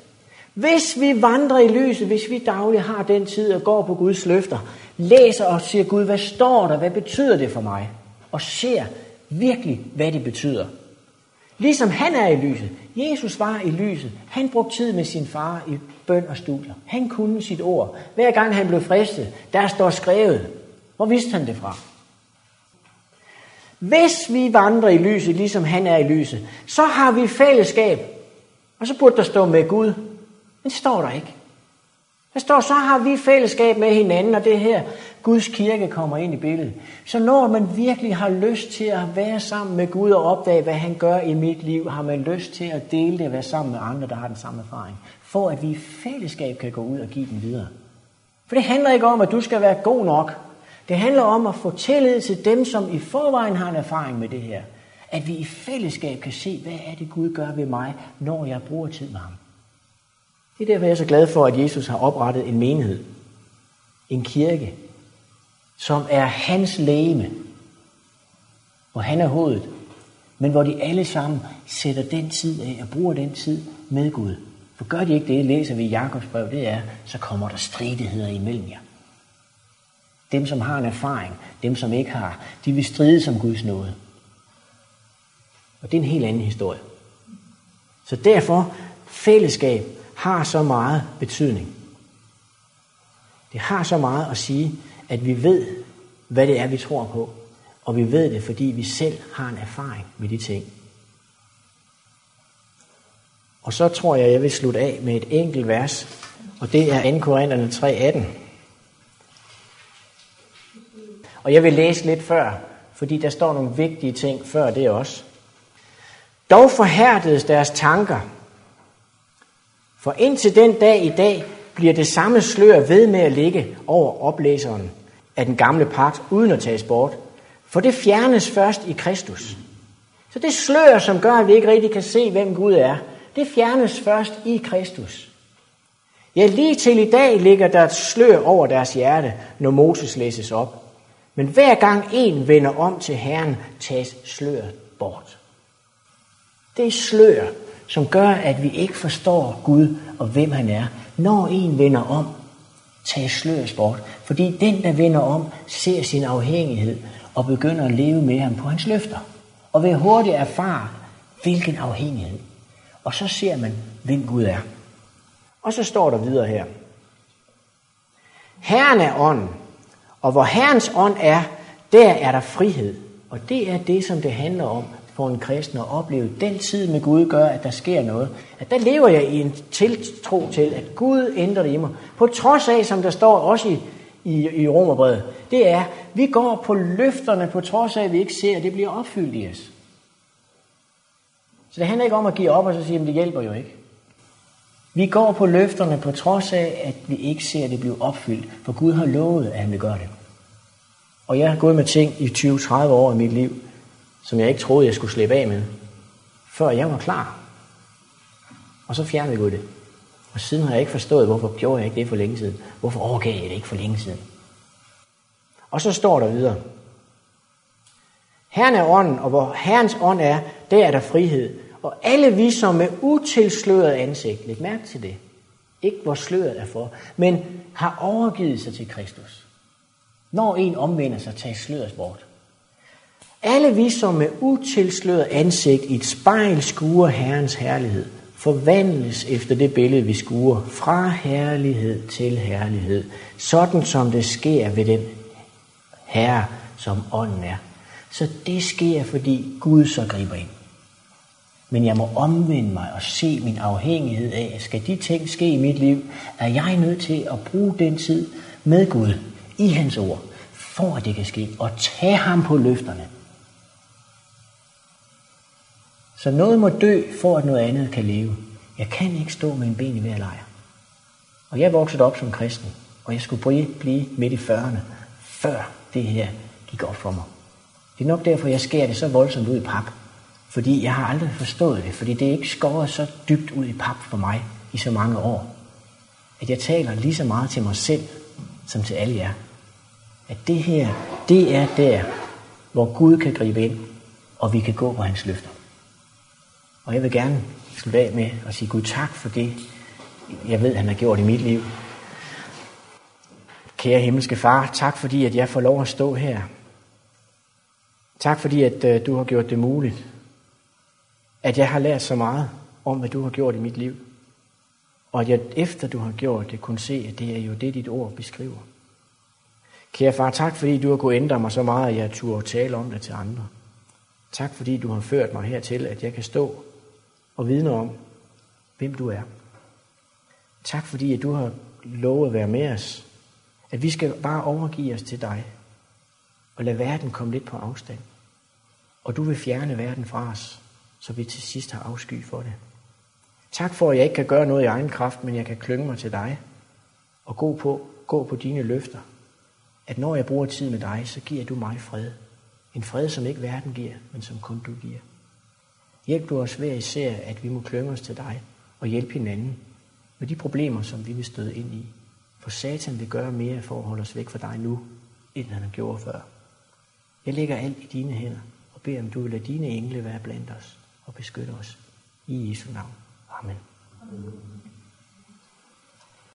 hvis vi vandrer i lyset, hvis vi dagligt har den tid og går på Guds løfter, læser og siger, Gud, hvad står der? Hvad betyder det for mig? og ser virkelig, hvad det betyder. Ligesom han er i lyset. Jesus var i lyset. Han brugte tid med sin far i bøn og studier. Han kunne sit ord. Hver gang han blev fristet, der står skrevet. Hvor vidste han det fra? Hvis vi vandrer i lyset, ligesom han er i lyset, så har vi fællesskab. Og så burde der stå med Gud. Den det står der ikke. Der står, så har vi fællesskab med hinanden, og det her Guds kirke kommer ind i billedet. Så når man virkelig har lyst til at være sammen med Gud og opdage, hvad han gør i mit liv, har man lyst til at dele det og være sammen med andre, der har den samme erfaring. For at vi i fællesskab kan gå ud og give den videre. For det handler ikke om, at du skal være god nok. Det handler om at få tillid til dem, som i forvejen har en erfaring med det her. At vi i fællesskab kan se, hvad er det Gud gør ved mig, når jeg bruger tid med ham. Det er derfor, jeg er så glad for, at Jesus har oprettet en menighed. En kirke, som er hans læme, hvor han er hovedet, men hvor de alle sammen sætter den tid af og bruger den tid med Gud. For gør de ikke det, læser vi i Jakobs brev, det er, så kommer der stridigheder imellem jer. Dem, som har en erfaring, dem, som ikke har, de vil stride som Guds nåde. Og det er en helt anden historie. Så derfor, fællesskab har så meget betydning. Det har så meget at sige, at vi ved, hvad det er, vi tror på. Og vi ved det, fordi vi selv har en erfaring med de ting. Og så tror jeg, jeg vil slutte af med et enkelt vers, og det er 2. Korintherne 3.18. Og jeg vil læse lidt før, fordi der står nogle vigtige ting før det også. Dog forhærdedes deres tanker, for indtil den dag i dag bliver det samme slør ved med at ligge over oplæseren af den gamle pagt, uden at tages bort. For det fjernes først i Kristus. Så det slør, som gør, at vi ikke rigtig kan se, hvem Gud er, det fjernes først i Kristus. Ja, lige til i dag ligger der et slør over deres hjerte, når Moses læses op. Men hver gang en vender om til Herren, tages sløret bort. Det slør, som gør, at vi ikke forstår Gud og hvem han er. Når en vender om, tages sløret bort. Fordi den, der vender om, ser sin afhængighed og begynder at leve med ham på hans løfter. Og vil hurtigt erfare, hvilken afhængighed. Og så ser man, hvem Gud er. Og så står der videre her. Herren er ånden, og hvor Herrens ånd er, der er der frihed. Og det er det, som det handler om for en kristen at opleve. Den tid med Gud gør, at der sker noget. At der lever jeg i en tiltro til, at Gud ændrer det i mig. På trods af, som der står også i, i, i Romerbrevet, det er, vi går på løfterne, på trods af, at vi ikke ser, at det bliver opfyldt i os. Så det handler ikke om at give op og så sige, at det hjælper jo ikke. Vi går på løfterne på trods af, at vi ikke ser det blive opfyldt, for Gud har lovet, at han vil gøre det. Og jeg har gået med ting i 20-30 år i mit liv, som jeg ikke troede, jeg skulle slippe af med, før jeg var klar. Og så fjernede Gud det. Og siden har jeg ikke forstået, hvorfor gjorde jeg ikke det for længe siden. Hvorfor overgav jeg det ikke for længe siden. Og så står der videre. Herren er ånden, og hvor Herrens ånd er, der er der frihed. Og alle vi, som med utilsløret ansigt, læg mærke til det, ikke hvor sløret er for, men har overgivet sig til Kristus. Når en omvender sig, tager sløret bort. Alle vi, som med utilsløret ansigt i et spejl skuer Herrens herlighed, forvandles efter det billede, vi skuer, fra herlighed til herlighed, sådan som det sker ved den Herre, som ånden er. Så det sker, fordi Gud så griber ind. Men jeg må omvende mig og se min afhængighed af, skal de ting ske i mit liv, er jeg nødt til at bruge den tid med Gud i hans ord, for at det kan ske, og tage ham på løfterne. Så noget må dø, for at noget andet kan leve. Jeg kan ikke stå med en ben i hver lejr. Og jeg voksede op som kristen, og jeg skulle blive midt i 40'erne, før det her gik op for mig. Det er nok derfor, jeg skærer det så voldsomt ud i pap. Fordi jeg har aldrig forstået det, fordi det er ikke skåret så dybt ud i pap for mig i så mange år. At jeg taler lige så meget til mig selv, som til alle jer. At det her, det er der, hvor Gud kan gribe ind, og vi kan gå på hans løfter. Og jeg vil gerne slutte af med at sige Gud tak for det, jeg ved, han har gjort i mit liv. Kære himmelske far, tak fordi, at jeg får lov at stå her. Tak fordi, at øh, du har gjort det muligt. At jeg har lært så meget om, hvad du har gjort i mit liv. Og at jeg efter du har gjort det, kunne se, at det er jo det, dit ord beskriver. Kære far, tak fordi du har kunnet ændre mig så meget, at jeg turde tale om det til andre. Tak fordi du har ført mig hertil, at jeg kan stå og vidne om, hvem du er. Tak fordi, at du har lovet at være med os. At vi skal bare overgive os til dig. Og lade verden komme lidt på afstand. Og du vil fjerne verden fra os, så vi til sidst har afsky for det. Tak for, at jeg ikke kan gøre noget i egen kraft, men jeg kan klynge mig til dig og gå på, gå på dine løfter. At når jeg bruger tid med dig, så giver du mig fred. En fred, som ikke verden giver, men som kun du giver. Hjælp du os hver især, at vi må klynge os til dig og hjælpe hinanden med de problemer, som vi vil støde ind i. For Satan vil gøre mere for at holde os væk fra dig nu, end han har gjort før. Jeg lægger alt i dine hænder og beder om, du vil lade dine engle være blandt os og beskytte os. I Jesu navn. Amen.